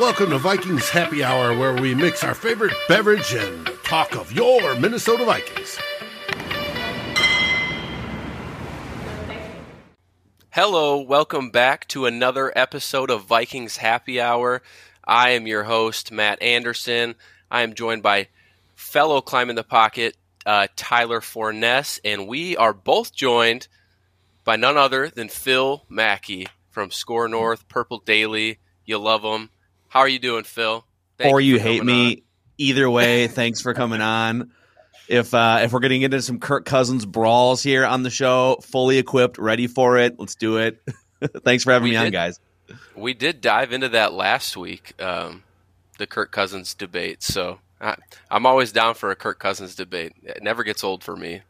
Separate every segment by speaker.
Speaker 1: Welcome to Vikings Happy Hour, where we mix our favorite beverage and talk of your Minnesota Vikings.
Speaker 2: Hello, welcome back to another episode of Vikings Happy Hour. I am your host, Matt Anderson. I am joined by fellow Climbing the Pocket, uh, Tyler Forness, and we are both joined by none other than Phil Mackey from SKOR North, Purple Daily. You love them. How are you doing, Phil?
Speaker 3: Thank or you, you hate me. On. Either way, thanks for coming on. If uh, if we're getting into some Kirk Cousins brawls here on the show, fully equipped, ready for it, let's do it. thanks for having we me did, on, guys.
Speaker 2: We did dive into that last week, um, the Kirk Cousins debate. So I, I'm always down for a Kirk Cousins debate. It never gets old for me.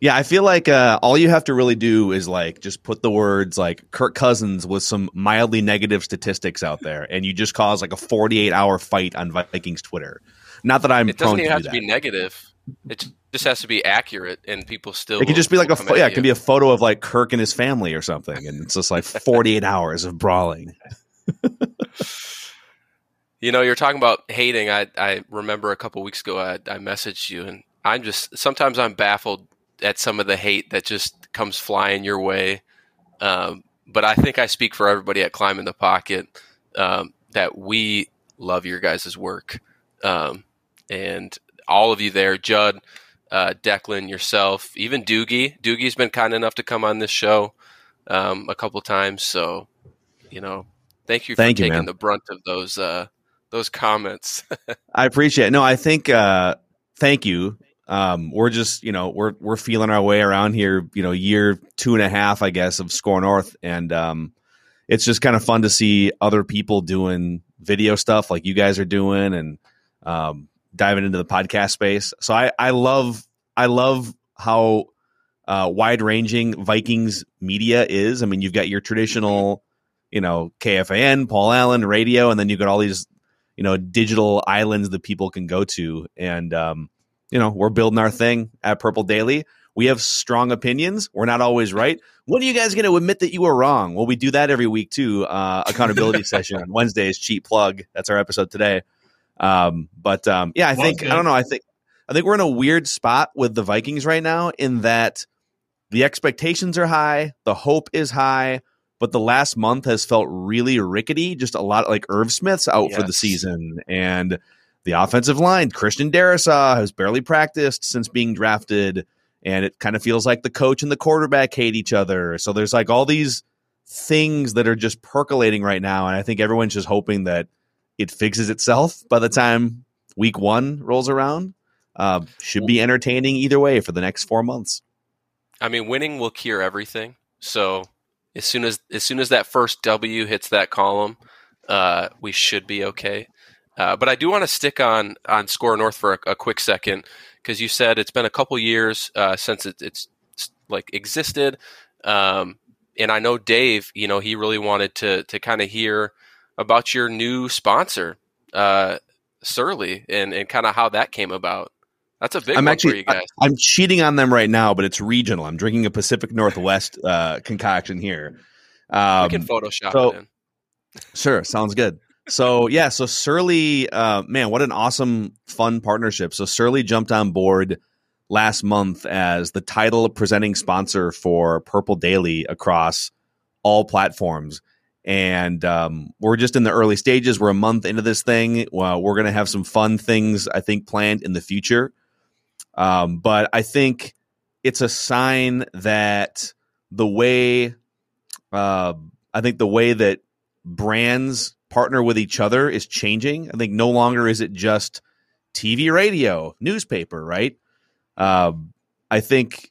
Speaker 3: Yeah, I feel like uh, all you have to really do is like just put the words like Kirk Cousins with some mildly negative statistics out there, and you just cause like a 48 hour fight on Vikings Twitter. Not that I'm.
Speaker 2: It doesn't even
Speaker 3: have
Speaker 2: to be negative. It just has to be accurate, and people still.
Speaker 3: It can just be like a fo- yeah, it can be a photo of like Kirk and his family or something, and it's just like 48 hours of brawling.
Speaker 2: you know, you're talking about hating. I I remember a couple weeks ago I I messaged you, and I'm just sometimes I'm baffled at some of the hate that just comes flying your way. Um, but I think I speak for everybody at Climbing the Pocket um, that we love your guys' work. Um, and all of you there, Judd, uh, Declan, yourself, even Doogie. Doogie's been kind enough to come on this show um, a couple times. So, you know, thank you for thank taking the brunt of those uh, those comments.
Speaker 3: I appreciate it. No, I think uh, thank you um, we're just you know we're we're feeling our way around here you know year two and a half i guess of SKOR North. And um, it's just kind of fun to see other people doing video stuff like you guys are doing and um, diving into the podcast space. So i i love i love how uh, wide ranging vikings media is. I mean you've got your traditional you know kfan paul allen radio and then you've got all these you know digital islands that people can go to. And um, you know, we're building our thing at Purple Daily. We have strong opinions. We're not always right. When are you guys going to admit that you were wrong? Well, we do that every week too. Uh, accountability session on Wednesdays. Cheap plug. That's our episode today. Um, but um, yeah, I think I don't know. I think I think we're in a weird spot with the Vikings right now in that the expectations are high, the hope is high, but the last month has felt really rickety. Just a lot like Irv Smith's out yes. for the season and the offensive line, Christian Darrisaw has barely practiced since being drafted, and it kind of feels like the coach and the quarterback hate each other. So there's like all these things that are just percolating right now, and I think everyone's just hoping that it fixes itself by the time week one rolls around. Uh, should be entertaining either way for the next four months.
Speaker 2: I mean, winning will cure everything. So as soon as as soon as that first W hits that column, uh, we should be okay. Uh, but I do want to stick on on SKOR North for a, a quick second because you said it's been a couple years uh, since it, it's like existed, um, and I know Dave. You know, he really wanted to to kind of hear about your new sponsor, uh, Surly, and and kind of how that came about. That's a big I'm actually, you guys.
Speaker 3: I, am cheating on them right now, but it's regional. I'm drinking a Pacific Northwest uh, concoction here.
Speaker 2: Um, we can um, Photoshop so, it in.
Speaker 3: Sure, sounds good so yeah, so Surly, uh, man, what an awesome, fun partnership. So Surly jumped on board last month as the title presenting sponsor for Purple Daily across all platforms. And um, we're just in the early stages. We're a month into this thing. Well, we're going to have some fun things, I think, planned in the future. Um, but I think it's a sign that the way, uh, I think the way that brands partner with each other is changing. I think no longer is it just TV, radio, newspaper, right? Uh, I think,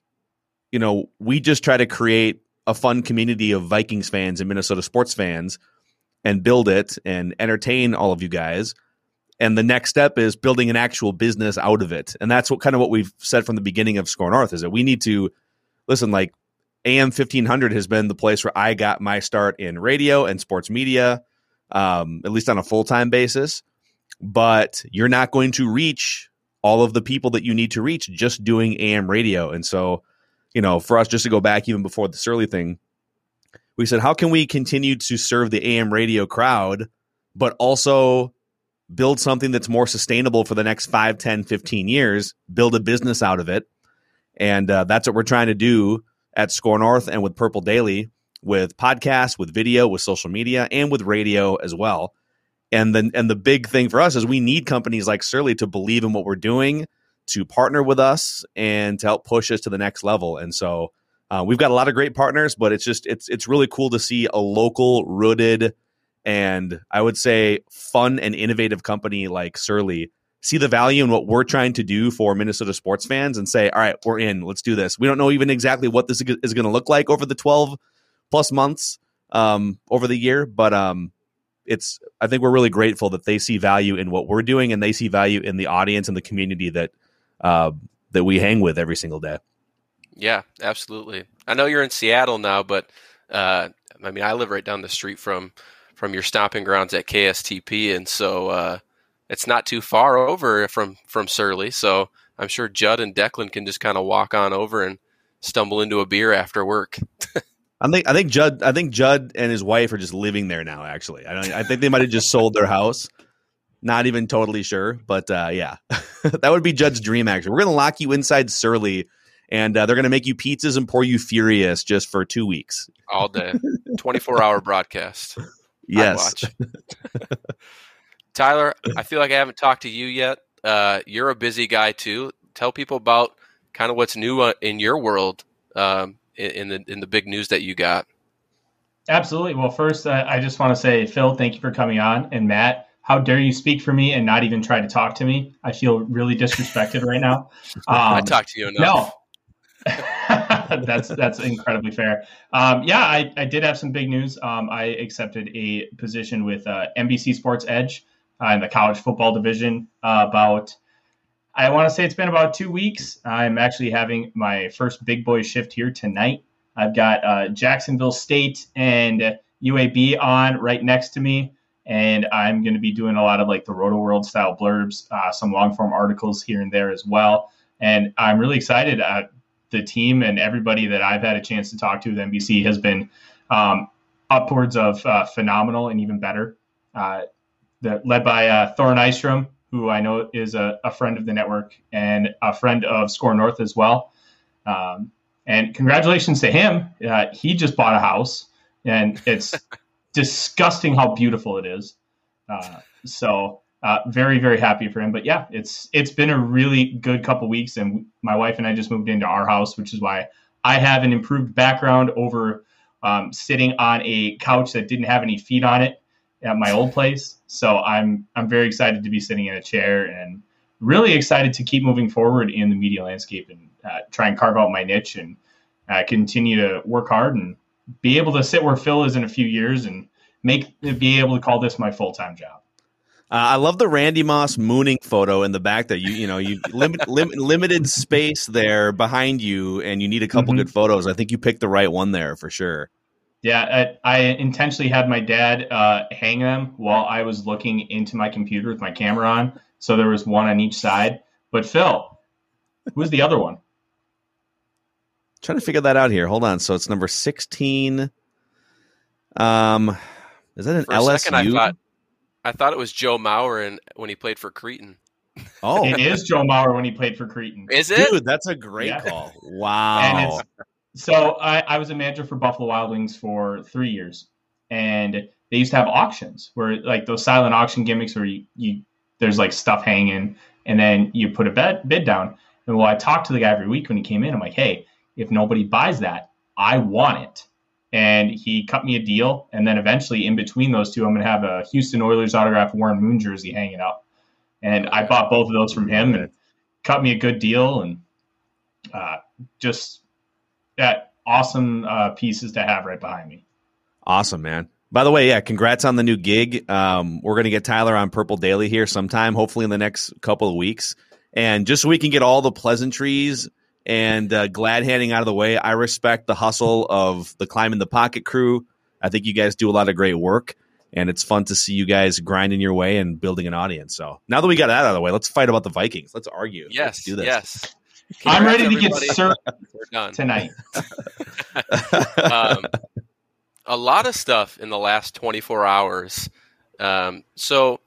Speaker 3: you know, we just try to create a fun community of Vikings fans and Minnesota sports fans and build it and entertain all of you guys. And the next step is building an actual business out of it. And that's what kind of what we've said from the beginning of SKOR North is that we need to listen, like AM 1500 has been the place where I got my start in radio and sports media um, at least on a full time basis. But you're not going to reach all of the people that you need to reach just doing AM radio. And so, you know, for us, just to go back even before the Surly thing, we said, how can we continue to serve the AM radio crowd but also build something that's more sustainable for the next 5, 10, 15 years, build a business out of it. And uh, that's what we're trying to do at SKOR North and with Purple Daily with podcasts, with video, with social media, and with radio as well. And then and the big thing for us is we need companies like Surly to believe in what we're doing, to partner with us, and to help push us to the next level. And so uh, we've got a lot of great partners, but it's just it's it's really cool to see a local rooted and I would say fun and innovative company like Surly see the value in what we're trying to do for Minnesota sports fans and say, all right, we're in, let's do this. We don't know even exactly what this is going to look like over the 12 plus months um, over the year, but um, it's, I think we're really grateful that they see value in what we're doing and they see value in the audience and the community that, uh, that we hang with every single day.
Speaker 2: Yeah, absolutely. I know you're in Seattle now, but uh, I mean, I live right down the street from from your stomping grounds at KSTP, and so uh, it's not too far over from from Surly. So I'm sure Judd and Declan can just kind of walk on over and stumble into a beer after work.
Speaker 3: I think I think Judd I think Judd and his wife are just living there now. Actually, I, I think they might have just sold their house. Not even totally sure, but uh, yeah, that would be Judd's dream. Actually, we're gonna lock you inside Surly, and uh, they're gonna make you pizzas and pour you Furious just for two weeks,
Speaker 2: all day, twenty four hour broadcast.
Speaker 3: Yes.
Speaker 2: Tyler, I feel like I haven't talked to you yet. Uh, you're a busy guy too. Tell people about kind of what's new uh, in your world um, in, the in the big news that you got.
Speaker 4: Absolutely. Well, first, uh, I just want to say, Phil, thank you for coming on, and Matt, how dare you speak for me and not even try to talk to me? I feel really disrespected right now.
Speaker 2: Um, I talked to you enough.
Speaker 4: No, that's that's incredibly fair. Um, yeah, I, I did have some big news. Um, I accepted a position with uh, NBC Sports Edge uh, in the college football division. Uh, about I want to say it's been about two weeks. I'm actually having my first big boy shift here tonight. I've got uh, Jacksonville State and UAB on right next to me. And I'm going to be doing a lot of like the Rotoworld style blurbs, uh, some long form articles here and there as well. And I'm really excited. Uh, the team and everybody that I've had a chance to talk to with NBC has been um, upwards of uh, phenomenal and even better. Uh, the, led by uh, Thor Nystrom, who I know is a, a, friend of the network and a friend of SKOR North as well. Um, and congratulations to him. Uh, he just bought a house, and it's disgusting how beautiful it is. Uh, so uh, very very happy for him. But yeah, it's it's been a really good couple weeks, and my wife and I just moved into our house, which is why I have an improved background over um, sitting on a couch that didn't have any feet on it at my old place. So I'm I'm very excited to be sitting in a chair and really excited to keep moving forward in the media landscape and uh, try and carve out my niche and uh, continue to work hard and be able to sit where Phil is in a few years and make be able to call this my full time job.
Speaker 3: Uh, I love the Randy Moss mooning photo in the back there. You you know you limit, lim- limited space there behind you, and you need a couple mm-hmm. good photos. I think you picked the right one there for sure.
Speaker 4: Yeah, I, I intentionally had my dad uh, hang them while I was looking into my computer with my camera on, so there was one on each side. But Phil, who's the other one?
Speaker 3: Trying to figure that out here. Hold on. So it's number sixteen. Um, is that an for LSU? Second, I thought
Speaker 2: I thought it was Joe Mauer when he played for Cretin.
Speaker 4: Oh, it is Joe Mauer when he played for Cretin.
Speaker 2: Is it?
Speaker 3: Dude, that's a great yeah. call. Wow.
Speaker 4: So I, I was a manager for Buffalo Wild Wings for three years, and they used to have auctions where like those silent auction gimmicks where you, you there's like stuff hanging, and then you put a bid bid down. And well, I talked to the guy every week when he came in. I'm like, hey, if nobody buys that, I want it and he cut me a deal. And then eventually, in between those two, I'm going to have a Houston Oilers autographed Warren Moon jersey hanging up. And I bought both of those from him and cut me a good deal and uh, just that awesome uh, pieces to have right behind me.
Speaker 3: Awesome, man. By the way, yeah, congrats on the new gig. Um, we're going to get Tyler on Purple Daily here sometime, hopefully in the next couple of weeks. And just so we can get all the pleasantries and uh, glad handing out of the way. I respect the hustle of the climbing the pocket crew. I think you guys do a lot of great work, and it's fun to see you guys grinding your way and building an audience. So now that we got that out of the way, let's fight about the Vikings. Let's argue.
Speaker 2: Yes,
Speaker 3: let's
Speaker 2: do this. Yes.
Speaker 4: I'm ready to get served tonight.
Speaker 2: um, a lot of stuff in the last 24 hours Um, so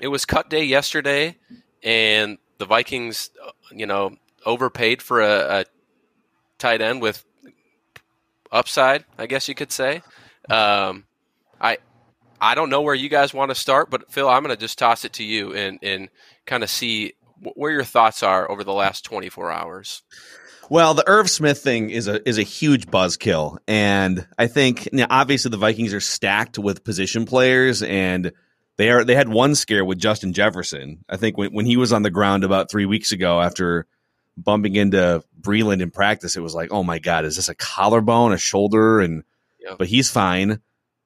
Speaker 2: it was cut day yesterday, and the Vikings, you know, overpaid for a, a tight end with upside, I guess you could say. Um, I I don't know where you guys want to start, but Phil, I'm going to just toss it to you and and kind of see where your thoughts are over the last 24 hours.
Speaker 3: Well, the Irv Smith thing is a is a huge buzzkill, and I think you obviously the Vikings are stacked with position players, and they are they had one scare with Justin Jefferson. I think when when he was on the ground about three weeks ago after bumping into Breeland in practice, it was like, oh my god, is this a collarbone, a shoulder, and yep. but he's fine.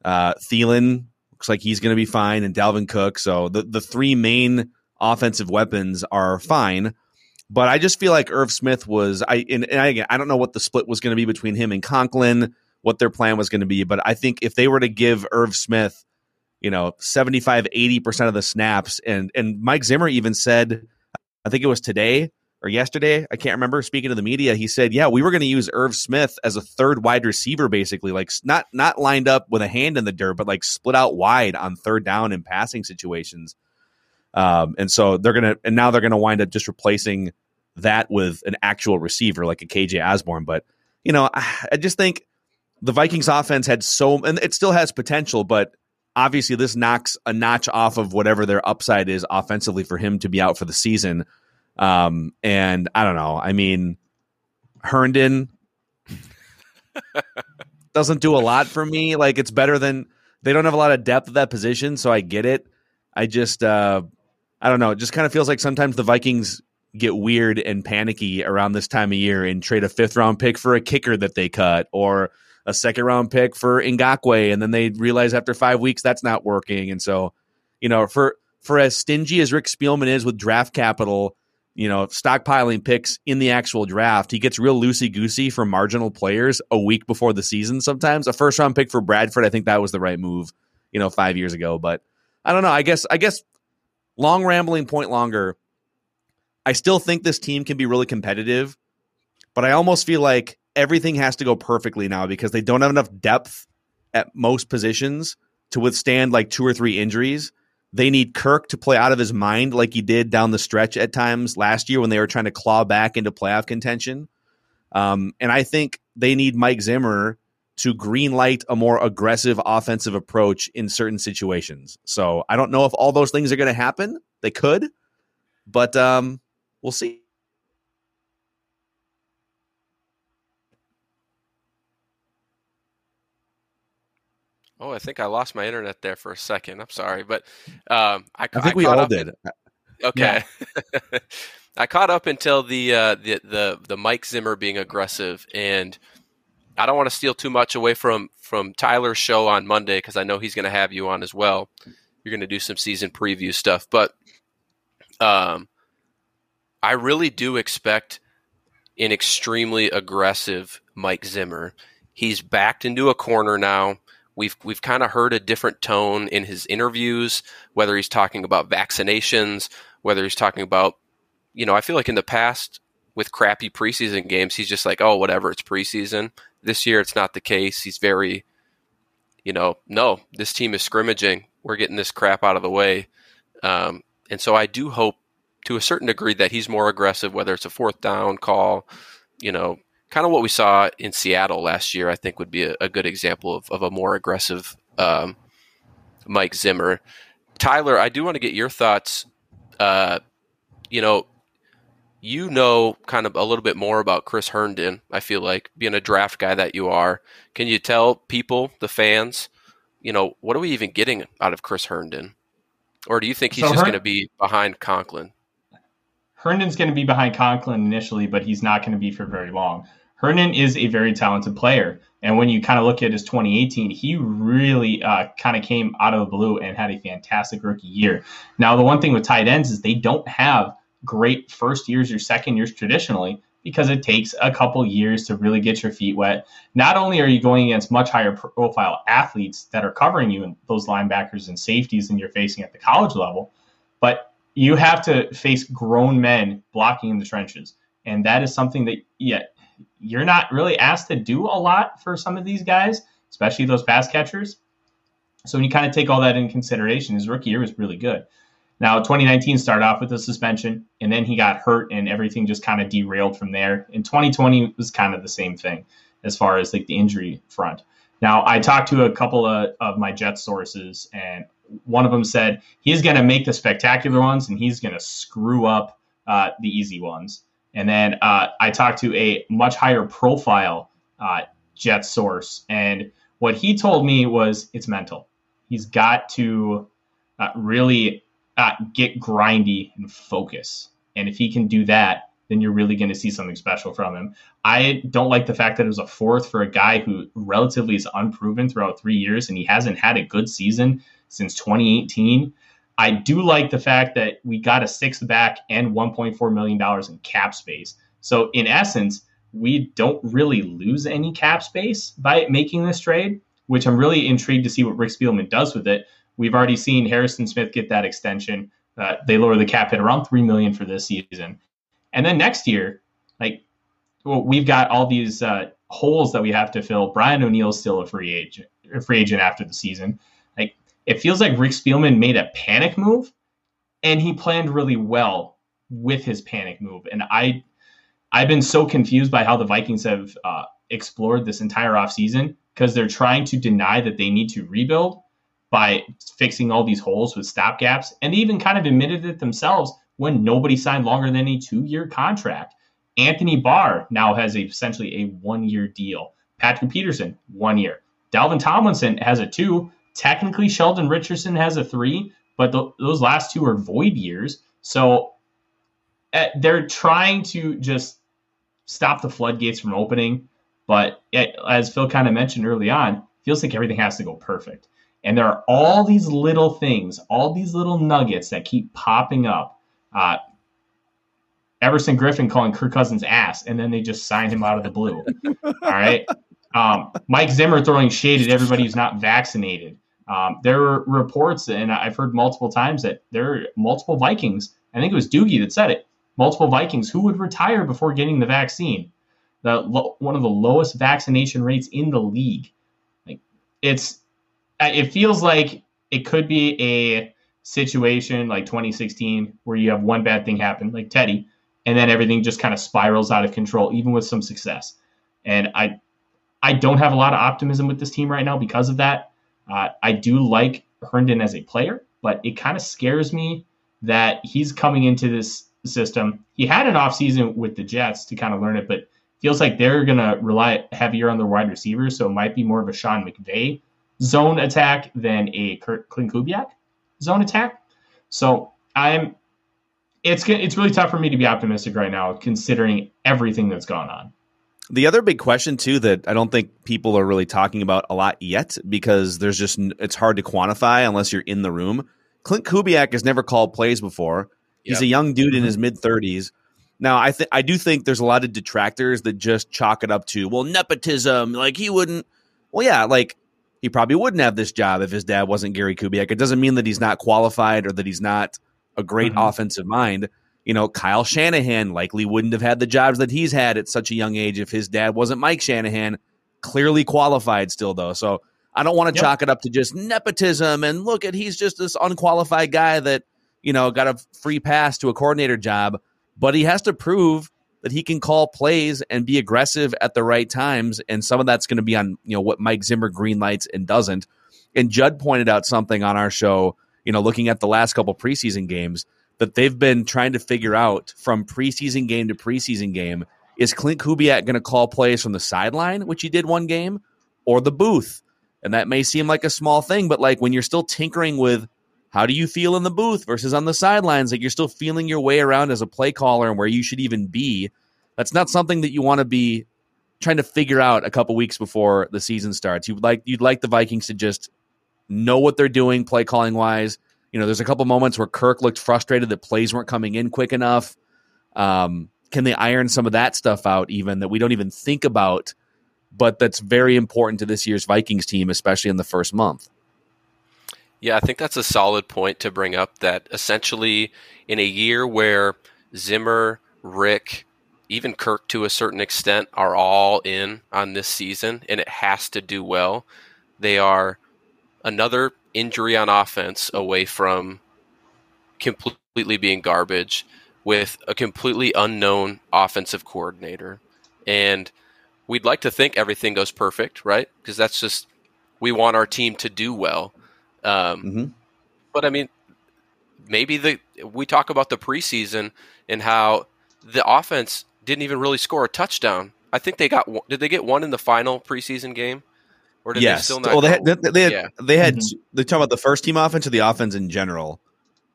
Speaker 3: Uh, Thielen looks like he's going to be fine, and Dalvin Cook. So the the three main offensive weapons are fine. But I just feel like Irv Smith was I and, and I, I don't know what the split was going to be between him and Conklin, what their plan was going to be, but I think if they were to give Irv Smith, you know, 75 80% of the snaps and and Mike Zimmer even said I think it was today or yesterday, I can't remember, speaking to the media, he said, "Yeah, we were going to use Irv Smith as a third wide receiver basically, like not not lined up with a hand in the dirt, but like split out wide on third down in passing situations." Um, and so they're gonna, and now they're gonna wind up just replacing that with an actual receiver like a KJ Osborn. But you know, I just think the Vikings offense had so, and it still has potential, but obviously this knocks a notch off of whatever their upside is offensively for him to be out for the season. Um, and I don't know. I mean, Herndon doesn't do a lot for me. Like it's better than they don't have a lot of depth at that position, so I get it. I just uh I don't know. It just kind of feels like sometimes the Vikings get weird and panicky around this time of year and trade a fifth round pick for a kicker that they cut or a second round pick for Ngakoue, and then they realize after five weeks that's not working. And so, you know, for for as stingy as Rick Spielman is with draft capital, you know, stockpiling picks in the actual draft, he gets real loosey goosey for marginal players a week before the season. Sometimes a first round pick for Bradford, I think that was the right move, you know, five years ago. But I don't know. I guess I guess long rambling point longer. I still think this team can be really competitive, but I almost feel like everything has to go perfectly now because they don't have enough depth at most positions to withstand like two or three injuries. They need Kirk to play out of his mind like he did down the stretch at times last year when they were trying to claw back into playoff contention. Um, and I think they need Mike Zimmer to green light a more aggressive offensive approach in certain situations. So I don't know if all those things are going to happen. They could, but um, we'll see.
Speaker 2: Oh, I think I lost my internet there for a second. I'm sorry, but um, I,
Speaker 3: I, think I we all did.
Speaker 2: Okay, yeah. I caught up until the, uh, the the the Mike Zimmer being aggressive and I don't want to steal too much away from from Tyler's show on Monday because I know he's going to have you on as well. You're going to do some season preview stuff, but um, I really do expect an extremely aggressive Mike Zimmer. He's backed into a corner now. We've we've kind of heard a different tone in his interviews, whether he's talking about vaccinations, whether he's talking about, you know, I feel like in the past with crappy preseason games, he's just like, oh, whatever, it's preseason. This year, it's not the case. He's very, you know, no, this team is scrimmaging. We're getting this crap out of the way. Um, and so I do hope to a certain degree that he's more aggressive, whether it's a fourth down call, you know, kind of what we saw in Seattle last year, I think would be a, a good example of, of, a more aggressive um, Mike Zimmer. Tyler, I do want to get your thoughts. Uh, you know, you know kind of a little bit more about Chris Herndon, I feel like, being a draft guy that you are. Can you tell people, the fans, you know, what are we even getting out of Chris Herndon? Or do you think he's so just Her- going to be behind Conklin?
Speaker 4: Herndon's going to be behind Conklin initially, but he's not going to be for very long. Herndon is a very talented player. And when you kind of look at his 2018, he really uh, kind of came out of the blue and had a fantastic rookie year. Now, the one thing with tight ends is they don't have great first years or second years traditionally because it takes a couple years to really get your feet wet. Not only are you going against much higher profile athletes that are covering you and those linebackers and safeties than you're facing at the college level, but you have to face grown men blocking in the trenches. And that is something that yeah, you're not really asked to do a lot for some of these guys, especially those pass catchers. So when you kind of take all that in consideration, his rookie year was really good. Now, 2019 started off with a suspension, and then he got hurt, and everything just kind of derailed from there. And 2020 was kind of the same thing as far as like the injury front. Now, I talked to a couple of, of my Jet sources, and one of them said he's going to make the spectacular ones and he's going to screw up uh, the easy ones. And then uh, I talked to a much higher profile uh, Jet source, and what he told me was it's mental. He's got to uh, really uh, get grindy and focus. And if he can do that, then you're really going to see something special from him. I don't like the fact that it was a fourth for a guy who relatively is unproven throughout three years and he hasn't had a good season since 2018. I do like the fact that we got a sixth back and $1.4 million in cap space. So, in essence, we don't really lose any cap space by making this trade, which I'm really intrigued to see what Rick Spielman does with it. We've already seen Harrison Smith get that extension. Uh, they lower the cap hit around three million for this season, and then next year, like, well, we've got all these uh, holes that we have to fill. Brian O'Neill's still a free agent, a free agent after the season. Like, it feels like Rick Spielman made a panic move, and he planned really well with his panic move. And I, I've been so confused by how the Vikings have uh, explored this entire offseason because they're trying to deny that they need to rebuild by fixing all these holes with stop gaps. And they even kind of admitted it themselves when nobody signed longer than a two year contract. Anthony Barr now has a, essentially a one year deal. Patrick Peterson, one year. Dalvin Tomlinson has a two. Technically, Sheldon Richardson has a three, but th- those last two are void years. So uh, they're trying to just stop the floodgates from opening. But it, as Phil kind of mentioned early on, feels like everything has to go perfect. And there are all these little things, all these little nuggets that keep popping up. Uh, Everson Griffen calling Kirk Cousins ass, and then they just signed him out of the blue. all right. Um, Mike Zimmer throwing shade at everybody who's not vaccinated. Um, there were reports, and I've heard multiple times that there are multiple Vikings. I think it was Doogie that said it. Multiple Vikings who would retire before getting the vaccine. The one of the lowest vaccination rates in the league. Like it's it feels like it could be a situation like 2016 where you have one bad thing happen, like Teddy, and then everything just kind of spirals out of control, even with some success. And I, I don't have a lot of optimism with this team right now because of that. Uh, I do like Herndon as a player, but it kind of scares me that he's coming into this system. He had an offseason with the Jets to kind of learn it, but feels like they're going to rely heavier on the wide receivers. So it might be more of a Sean McVay zone attack than a Klint Kubiak zone attack. So I'm it's it's really tough for me to be optimistic right now, considering everything that's gone on.
Speaker 3: The other big question too that I don't think people are really talking about a lot yet because there's just it's hard to quantify unless you're in the room. Klint Kubiak has never called plays before. He's yep. a young dude in mm-hmm. his mid 30s. Now, I think I do think there's a lot of detractors that just chalk it up to well nepotism. Like he wouldn't. Well, yeah, like he probably wouldn't have this job if his dad wasn't Gary Kubiak. It doesn't mean that he's not qualified or that he's not a great mm-hmm. offensive mind. You know, Kyle Shanahan likely wouldn't have had the jobs that he's had at such a young age if his dad wasn't Mike Shanahan, clearly qualified still though. So I don't want to yep. chalk it up to just nepotism and look at he's just this unqualified guy that, you know, got a free pass to a coordinator job, but he has to prove that he can call plays and be aggressive at the right times. And some of that's going to be on, you know, what Mike Zimmer greenlights and doesn't. And Judd pointed out something on our show, you know, looking at the last couple preseason games that they've been trying to figure out from preseason game to preseason game. Is Klint Kubiak going to call plays from the sideline, which he did one game, or the booth? And that may seem like a small thing, but like when you're still tinkering with how do you feel in the booth versus on the sidelines? Like you're still feeling your way around as a play caller and where you should even be. That's not something that you want to be trying to figure out a couple weeks before the season starts. You'd like you'd like the Vikings to just know what they're doing play calling wise. You know, there's a couple moments where Kirk looked frustrated that plays weren't coming in quick enough. Um, can they iron some of that stuff out even that we don't even think about, but that's very important to this year's Vikings team, especially in the first month?
Speaker 2: Yeah, I think that's a solid point to bring up that essentially in a year where Zimmer, Rick, even Kirk to a certain extent are all in on this season and it has to do well, they are another injury on offense away from completely being garbage with a completely unknown offensive coordinator. And we'd like to think everything goes perfect, right? Because that's just, we want our team to do well. Um, mm-hmm. But I mean, maybe the, we talk about the preseason and how the offense didn't even really score a touchdown. I think they got, did they get one in the final preseason game?
Speaker 3: Or did yes. they still not? Well, they had, they, they had, yeah. they had, mm-hmm. they talk about the first team offense or the offense in general?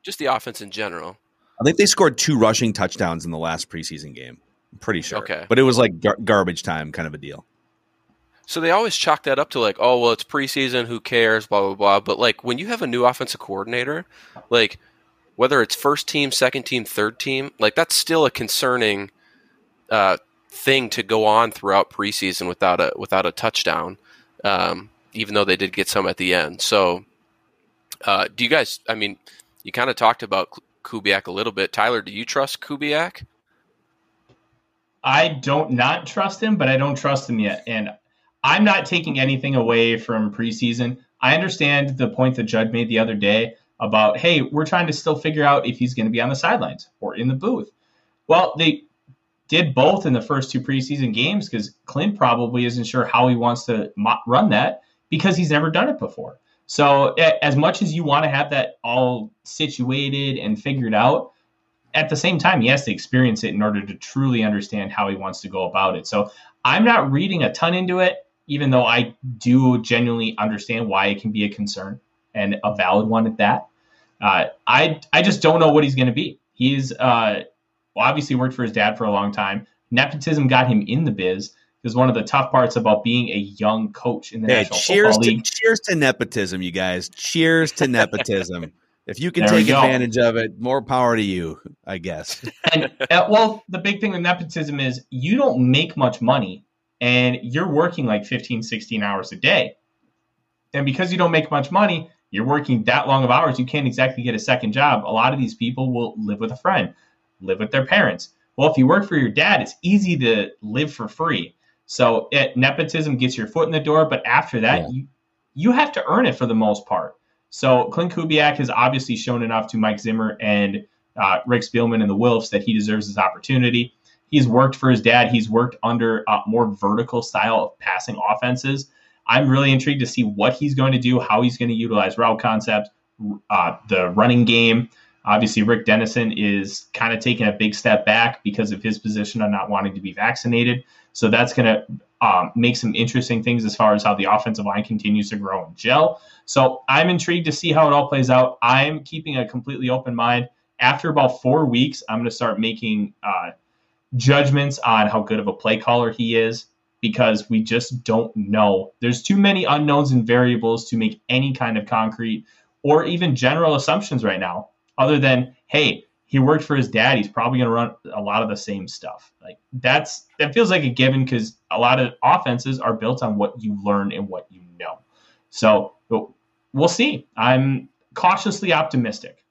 Speaker 2: Just the offense in general.
Speaker 3: I think they scored two rushing touchdowns in the last preseason game. I'm pretty sure. Okay. But it was like gar- garbage time kind of a deal.
Speaker 2: So they always chalk that up to like, oh, well, it's preseason. Who cares? Blah, blah, blah. But like when you have a new offensive coordinator, like whether it's first team, second team, third team, like that's still a concerning uh, thing to go on throughout preseason without a without a touchdown. Um, even though they did get some at the end. So, uh, do you guys? I mean, you kind of talked about Kubiak a little bit. Tyler, do you trust Kubiak?
Speaker 4: I don't not trust him, but I don't trust him yet. And I'm not taking anything away from preseason. I understand the point that Judd made the other day about, hey, we're trying to still figure out if he's going to be on the sidelines or in the booth. Well, they did both in the first two preseason games because Klint probably isn't sure how he wants to run that because he's never done it before. So as much as you want to have that all situated and figured out, at the same time, he has to experience it in order to truly understand how he wants to go about it. So I'm not reading a ton into it, even though I do genuinely understand why it can be a concern and a valid one at that. Uh, I I just don't know what he's going to be. He's uh, well, obviously worked for his dad for a long time. Nepotism got him in the biz, is one of the tough parts about being a young coach in the hey, National
Speaker 3: cheers
Speaker 4: Football League.
Speaker 3: To, cheers to nepotism, you guys. Cheers to nepotism. if you can there take advantage of it, more power to you, I guess.
Speaker 4: and uh, well, the big thing with nepotism is you don't make much money and you're working like 15, 16 hours a day. And because you don't make much money, you're working that long of hours, you can't exactly get a second job. A lot of these people will live with a friend, live with their parents. Well, if you work for your dad, it's easy to live for free. So it, nepotism gets your foot in the door, but after that, yeah. you you have to earn it for the most part. So Klint Kubiak has obviously shown enough to Mike Zimmer and uh, Rick Spielman and the Wilfs that he deserves his opportunity. He's worked for his dad. He's worked under uh, more vertical style of passing offenses. I'm really intrigued to see what he's going to do, how he's going to utilize route concepts, uh, the running game. Obviously, Rick Dennison is kind of taking a big step back because of his position on not wanting to be vaccinated. So that's going to um, make some interesting things as far as how the offensive line continues to grow and gel. So I'm intrigued to see how it all plays out. I'm keeping a completely open mind. After about four weeks, I'm going to start making uh, judgments on how good of a play caller he is because we just don't know. There's too many unknowns and variables to make any kind of concrete or even general assumptions right now other than, hey, he worked for his dad. He's probably going to run a lot of the same stuff. Like that's that feels like a given because a lot of offenses are built on what you learn and what you know. So we'll see. I'm cautiously optimistic.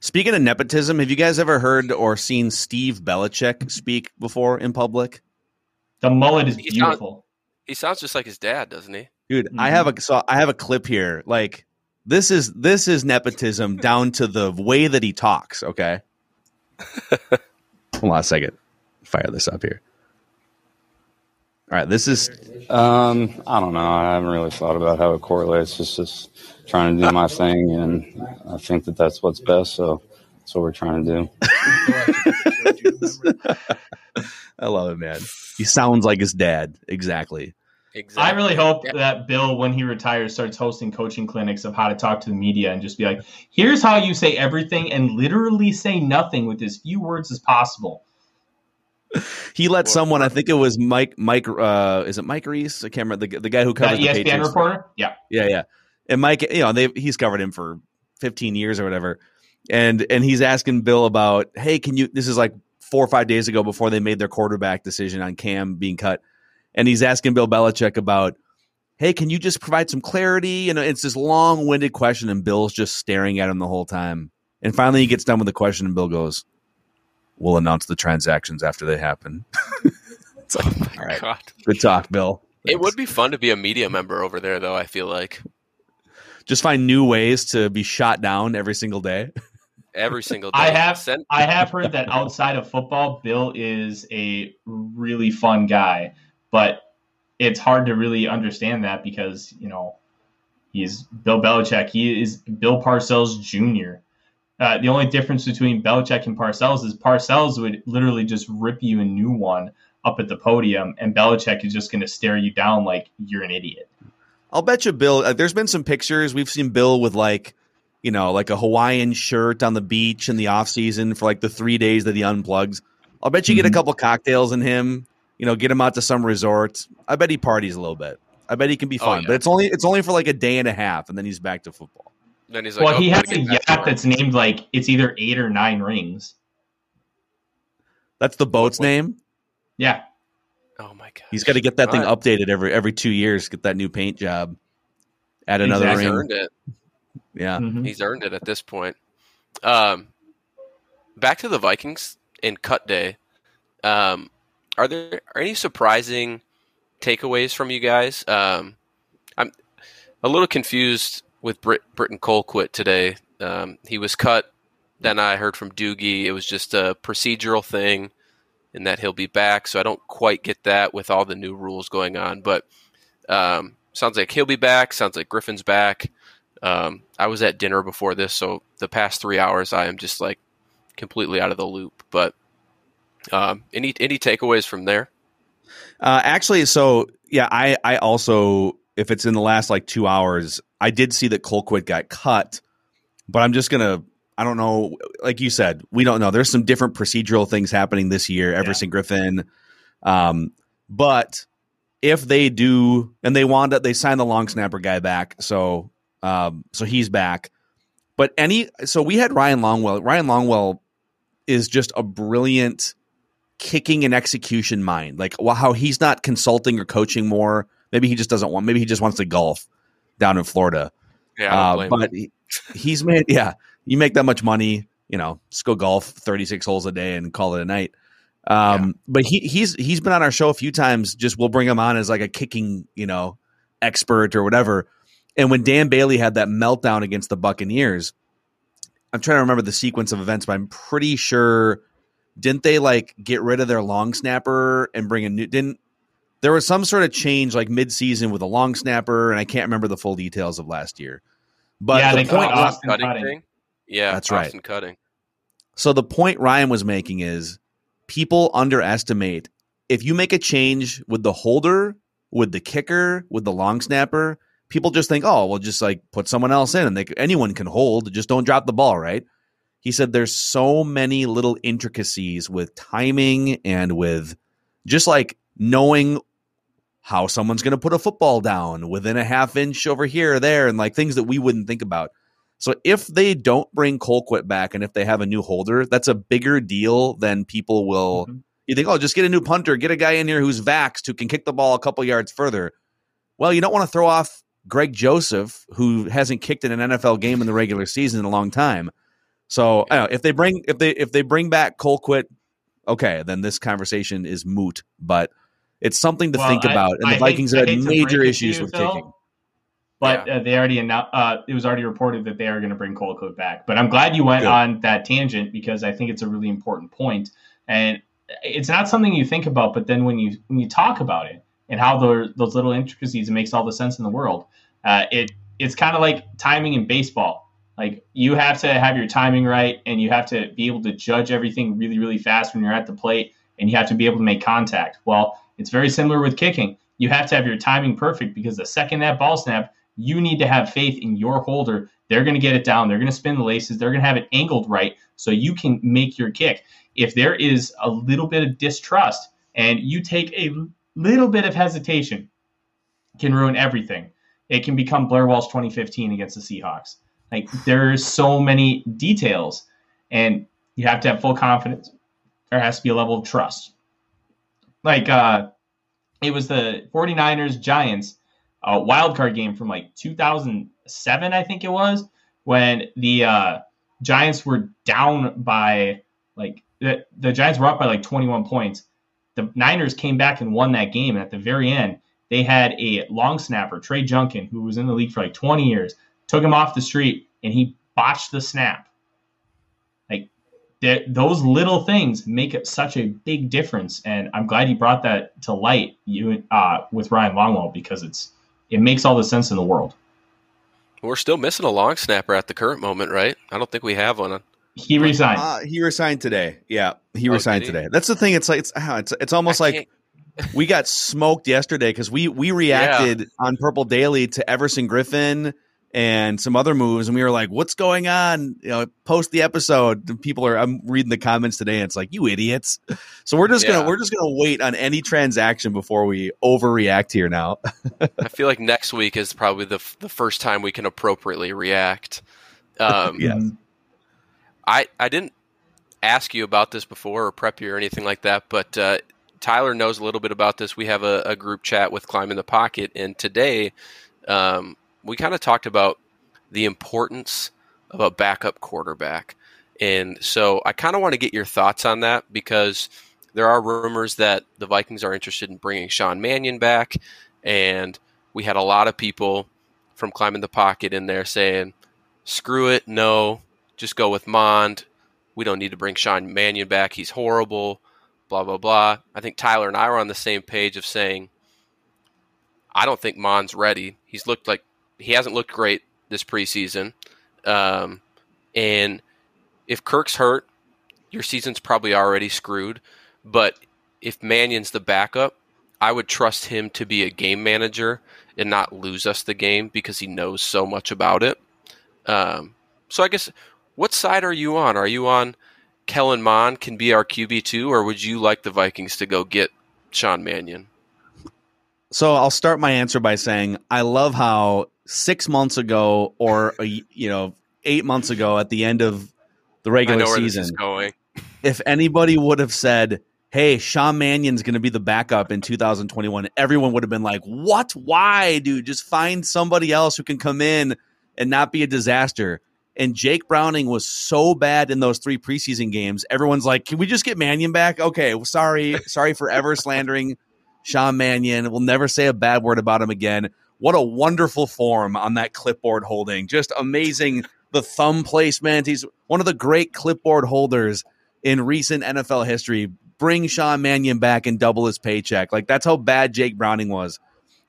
Speaker 3: Speaking of nepotism, have you guys ever heard or seen Steve Belichick speak before in public?
Speaker 4: The mullet is he beautiful.
Speaker 2: Sounds, he sounds just like his dad, doesn't he?
Speaker 3: Dude, mm-hmm. I have a so I have a clip here. Like this is this is nepotism down to the way that he talks. Okay, hold on a second. Fire this up here. All right, this is.
Speaker 5: Um, I don't know. I haven't really thought about how it correlates. It's just trying to do my thing, and I think that that's what's best. So that's what we're trying to do.
Speaker 3: I love it, man. He sounds like his dad. Exactly.
Speaker 4: Exactly. I really hope yeah. that Bill, when he retires, starts hosting coaching clinics of how to talk to the media and just be like, here's how you say everything and literally say nothing with as few words as possible.
Speaker 3: He let someone, I think it was Mike, Mike, uh, is it Mike Reiss? I can't remember the, the guy who covers
Speaker 4: that the ESPN reporter. Yeah.
Speaker 3: Yeah. Yeah. And Mike, you know, they he's covered him for 15 years or whatever. And, and he's asking Bill about, Hey, can you, this is like four or five days ago before they made their quarterback decision on Cam being cut and he's asking Bill Belichick about, hey, can you just provide some clarity? And it's this long winded question, and Bill's just staring at him the whole time. And finally, he gets done with the question, and Bill goes, "We'll announce the transactions after they happen." it's like, oh all right, God. good talk, Bill.
Speaker 2: Thanks. It would be fun to be a media member over there, though. I feel like.
Speaker 3: just find new ways to be shot down every single day.
Speaker 2: Every single day.
Speaker 4: I have
Speaker 2: Send-
Speaker 4: I have heard that outside of football, Bill is a really fun guy, but it's hard to really understand that because you know he's Bill Belichick. He is Bill Parcells Jr. Uh, the only difference between Belichick and Parcells is Parcells would literally just rip you a new one up at the podium, and Belichick is just going to stare you down like you're an idiot.
Speaker 3: I'll bet you Bill. Uh, there's been some pictures we've seen Bill with like, you know, like a Hawaiian shirt on the beach in the off season for like the three days that he unplugs. I'll bet you get a
Speaker 4: Mhm.
Speaker 3: couple cocktails in him. You know, get him out to some resort. I bet he parties a little bit. I bet he can be
Speaker 2: Oh,
Speaker 3: fun,
Speaker 2: yeah.
Speaker 3: but it's only it's only for like a day and a half, and then he's back to football.
Speaker 2: Then he's like,
Speaker 4: well,
Speaker 2: oh,
Speaker 4: he has a
Speaker 2: get back to
Speaker 4: yacht
Speaker 2: work.
Speaker 4: that's named like it's either eight or nine rings.
Speaker 3: That's the boat's
Speaker 2: What-
Speaker 3: name.
Speaker 4: Yeah,
Speaker 2: Oh my god.
Speaker 3: He's got to get that thing
Speaker 2: Alright.
Speaker 3: updated every every two years. Get that new paint job. Add another
Speaker 4: Exactly.
Speaker 2: He's
Speaker 3: ring.
Speaker 2: earned it.
Speaker 3: Yeah.
Speaker 4: Mhm.
Speaker 2: He's earned it at this point. Um, back to the Vikings in cut day. Um, are there are any surprising takeaways from you guys? Um, I'm a little confused with Brit, Britton Colquitt today. Um, he was cut. Then I heard from Doogie it was just a procedural thing, and that he'll be back. So I don't quite get that with all the new rules going on. But um, sounds like he'll be back. Sounds like Griffen's back. Um, I was at dinner before this, so the past three hours I am just like completely out of the loop. But um, any any takeaways from there?
Speaker 3: Uh, actually, so yeah, I I also if it's in the last like two hours, I did see that Colquitt got cut, but I'm just gonna I don't know, like you said, we don't know. There's some different procedural things happening this year. Everson Griffen, um, but if they do, and they wound up, they signed the long snapper guy back, so um, so he's back. But any, so we had Ryan Longwell. Ryan Longwell is just a brilliant kicking and execution mind. Like well, how he's not consulting or coaching more. Maybe he just doesn't want. Maybe he just wants to golf down in Florida.
Speaker 2: Yeah,
Speaker 3: Uh,
Speaker 2: don't blame him.
Speaker 3: but he, he's made. Yeah, you make that much money, you know, just go golf thirty six holes a day and call it a night. Um, but he he's he's been on our show a few times. Just we'll bring him on as like a kicking, you know, expert or whatever. And when Dan Bailey had that meltdown against the Buccaneers, I'm trying to remember the sequence of events, but I'm pretty sure didn't they like get rid of their long snapper and bring a new didn't there was some sort of change like mid-season with a long snapper and I can't remember the full details of last year. But
Speaker 4: Yeah,
Speaker 3: the
Speaker 4: they
Speaker 3: point
Speaker 4: Austin
Speaker 2: Austin cutting,
Speaker 4: Cutting.
Speaker 2: thing. Yeah,
Speaker 3: That's right.
Speaker 2: Cutting.
Speaker 3: So the point Ryan was making is people underestimate if you make a change with the holder, with the kicker, with the long snapper, people just think, oh, well, just like put someone else in and they, anyone can hold, just don't drop the ball, right? He said there's so many little intricacies with timing and with just like knowing how someone's going to put a football down within a half inch over here or there and like things that we wouldn't think about. So if they don't bring Colquitt back and if they have a new holder, that's a bigger deal than people will.
Speaker 4: Mhm.
Speaker 3: You think, oh, just get a new punter, get a guy in here who's vaxxed who can kick the ball a couple yards further. Well, you don't want to throw off Greg Joseph, who hasn't kicked in an NFL game in the regular season in a long time. So I don't know, if they bring if they if they bring back Colquitt, okay, then this conversation is moot. But it's something to
Speaker 4: Well,
Speaker 3: think
Speaker 4: I-
Speaker 3: about. And
Speaker 4: I
Speaker 3: the Vikings have had major
Speaker 4: break it to
Speaker 3: issues with
Speaker 4: Phil,
Speaker 3: kicking.
Speaker 4: But
Speaker 2: Yeah.
Speaker 4: uh, they already announced. Uh, it was already reported that they are going to bring Colquitt back. But I'm glad you went
Speaker 3: Good.
Speaker 4: on that tangent because I think it's a really important point, and it's not something you think about. But then when you when you talk about it and how those those little intricacies, it makes all the sense in the world. Uh, it it's kind of like timing in baseball. Like you have to have your timing right, and you have to be able to judge everything really really fast when you're at the plate, and you have to be able to make contact. Well, it's very similar with kicking. You have to have your timing perfect because the second that ball snap, you need to have faith in your holder. They're going to get it down. They're going to spin the laces. They're going to have it angled right so you can make your kick. If there is a little bit of distrust and you take a little bit of hesitation, it can ruin everything. It can become Blair Walsh 2015 against the Seahawks. Like there's so many details, and you have to have full confidence. There has to be a level of trust. Like uh, it was the 49ers Giants uh, wild card game from like 2007, I think it was, when the uh, Giants were down by like the, the Giants were up by like 21 points. The Niners came back and won that game. And at the very end, they had a long snapper, Trey Junkin, who was in the league for like 20 years, took him off the street, and he botched the snap. Like those little things make it such a big difference, and I'm glad you brought that to light you uh, with Ryan Longwell because it's it makes all the sense in the world.
Speaker 2: We're still missing a long snapper at the current moment, right? I don't think we have one.
Speaker 4: He resigned.
Speaker 3: Uh, he resigned today. Yeah, he oh, resigned he? today. That's the thing. It's like it's it's, it's almost I like we got smoked yesterday because we we reacted yeah. on Purple Daily to Everson Griffen and some other moves, and we were like, "What's going on?" You know, post the episode. People are. I'm reading the comments today, and it's like, "You idiots!" So we're just yeah. gonna we're just gonna wait on any transaction before we overreact here. Now,
Speaker 2: I feel like next week is probably the the first time we can appropriately react. Um,
Speaker 3: yeah.
Speaker 2: I I didn't ask you about this before or prep you or anything like that, but uh, Tyler knows a little bit about this. We have a, a group chat with Climbing the Pocket, and today um, we kind of talked about the importance of a backup quarterback. And so I kind of want to get your thoughts on that because there are rumors that the Vikings are interested in bringing Sean Mannion back. And we had a lot of people from climbing the Pocket in there saying, screw it, no, just go with Mond. We don't need to bring Sean Mannion back. He's horrible blah blah blah. I think Tyler and I were on the same page of saying I don't think Mond's ready. He's looked like he hasn't looked great this preseason, um, and if Kirk's hurt, your season's probably already screwed. But if Mannion's the backup, I would trust him to be a game manager and not lose us the game because he knows so much about it. Um, so I guess what side are you on? Are you on Kellen Mond can be our QB two, or would you like the Vikings to go get Sean Mannion?
Speaker 3: So I'll start my answer by saying I love how six months ago, or a, you know, eight months ago, at the end of the regular season,
Speaker 2: going.
Speaker 3: if anybody would have said, "Hey, Sean Mannion's going to be the backup in 2021," everyone would have been like, "What? Why, dude? Just find somebody else who can come in and not be a disaster." And Jake Browning was so bad in those three preseason games. Everyone's like, "Can we just get Mannion back?" Okay, well, sorry, sorry for ever slandering Sean Mannion. We'll never say a bad word about him again. What a wonderful form on that clipboard holding. Just amazing. The thumb placement. He's one of the great clipboard holders in recent NFL history. Bring Sean Mannion back and double his paycheck. Like that's how bad Jake Browning was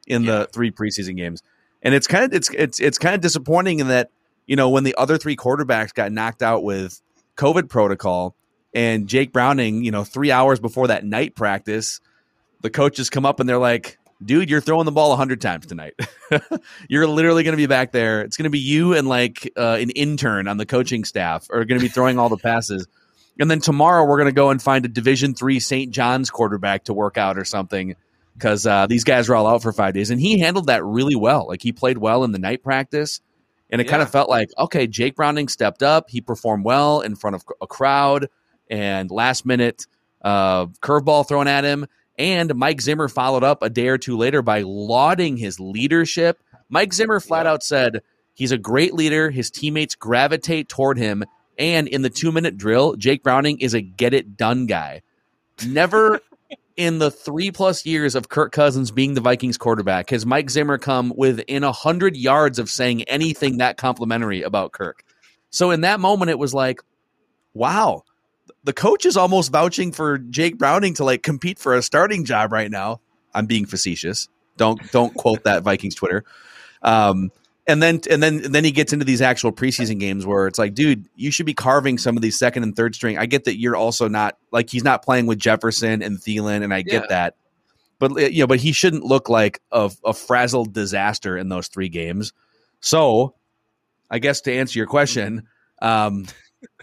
Speaker 3: in yeah. the three preseason games. And it's kind of it's it's it's kind of disappointing in that you know, when the other three quarterbacks got knocked out with COVID protocol and Jake Browning, you know, three hours before that night practice, the coaches come up and they're like, dude, you're throwing the ball 100 times tonight. you're literally going to be back there. It's going to be you and like uh, an intern on the coaching staff are going to be throwing all the passes. And then tomorrow we're going to go and find a Division three St. John's quarterback to work out or something because uh, these guys are all out for five days. And he handled that really well. Like he played well in the night practice. And it yeah. kind of felt like, okay, Jake Browning stepped up. He performed well in front of a crowd and last minute uh, curveball thrown at him. And Mike Zimmer followed up a day or two later by lauding his leadership. Mike Zimmer flat out said he's a great leader. His teammates gravitate toward him. And in the two minute drill, Jake Browning is a get it done guy. Never in the three plus years of Kirk Cousins being the Vikings quarterback has Mike Zimmer come within a hundred yards of saying anything that complimentary about Kirk. So in that moment, it was like, wow, the coach is almost vouching for Jake Browning to like compete for a starting job right now. I'm being facetious. Don't don't quote that Vikings Twitter. Um, and then and then and then he gets into these actual preseason games where it's like, dude, you should be carving some of these second and third string. I get that you're also not like he's not playing with Jefferson and Thielen, and I get yeah. that. But uh, you know, but he shouldn't look like a, a frazzled disaster in those three games. So, I guess to answer your question, um,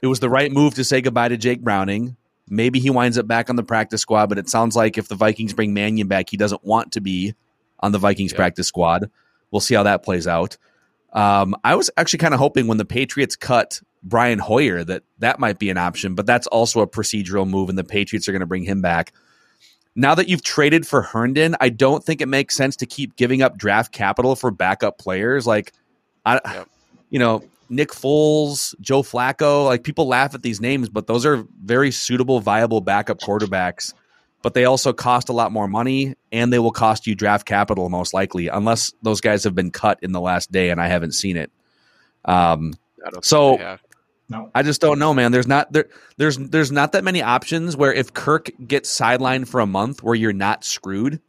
Speaker 3: it was the right move to say goodbye to Jake Browning. Maybe he winds up back on the practice squad, but it sounds like if the Vikings bring Mannion back, he doesn't want to be on the Vikings yeah. practice squad. We'll see how that plays out. Um, I was actually kind of hoping when the Patriots cut Brian Hoyer that that might be an option, but that's also a procedural move, and the Patriots are going to bring him back. Now that you've traded for Herndon, I don't think it makes sense to keep giving up draft capital for backup players. Like, I, yep. you know, Nick Foles, Joe Flacco. Like people laugh at these names, but those are very suitable, viable backup quarterbacks but they also cost a lot more money and they will cost you draft capital most likely, unless those guys have been cut in the last day and I haven't seen it. Um,
Speaker 2: I
Speaker 3: So-
Speaker 2: think they have.
Speaker 4: No.
Speaker 3: I just don't know, man. There's not there there's there's not that many options where if Kirk gets sidelined for a month where you're not screwed.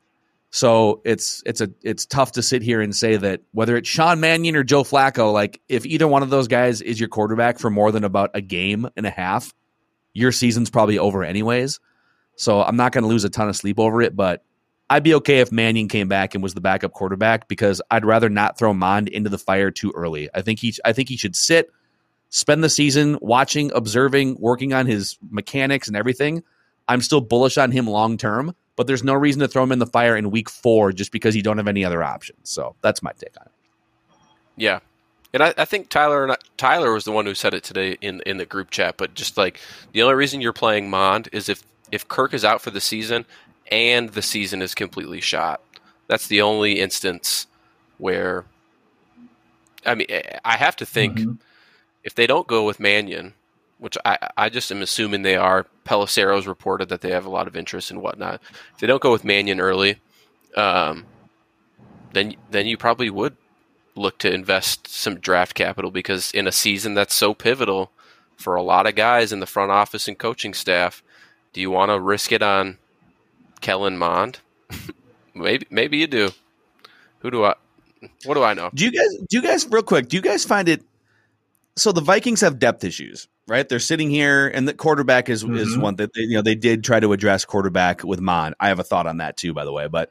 Speaker 3: So it's it's a it's tough to sit here and say that whether it's Sean Mannion or Joe Flacco, like if either one of those guys is your quarterback for more than about a game and a half, your season's probably over anyways. So I'm not going to lose a ton of sleep over it, but I'd be okay if Mannion came back and was the backup quarterback because I'd rather not throw Mond into the fire too early. I think he I think he should sit spend the season watching, observing, working on his mechanics and everything. I'm still bullish on him long term, but there's no reason to throw him in the fire in week four just because you don't have any other options. So that's my take on it.
Speaker 2: Yeah, and I, I think Tyler and I, Tyler was the one who said it today in in the group chat. But just like the only reason you're playing Mond is if if Kirk is out for the season and the season is completely shot. That's the only instance where. I mean, I have to think
Speaker 4: Mhm.
Speaker 2: if they don't go with Mannion, which I, I just am assuming they are, Pelissero's reported that they have a lot of interest and whatnot. If they don't go with Mannion early, um, then then you probably would look to invest some draft capital because in a season that's so pivotal for a lot of guys in the front office and coaching staff, do you want to risk it on Kellen Mond? maybe maybe you do. Who do I? What do I know?
Speaker 3: Do you guys? Do you guys real quick? Do you guys find it? So the Vikings have depth issues, right? They're sitting here, and the quarterback is is
Speaker 4: Mhm.
Speaker 3: one that they, you know they did try to address quarterback with Mon. I have a thought on that too, by the way. But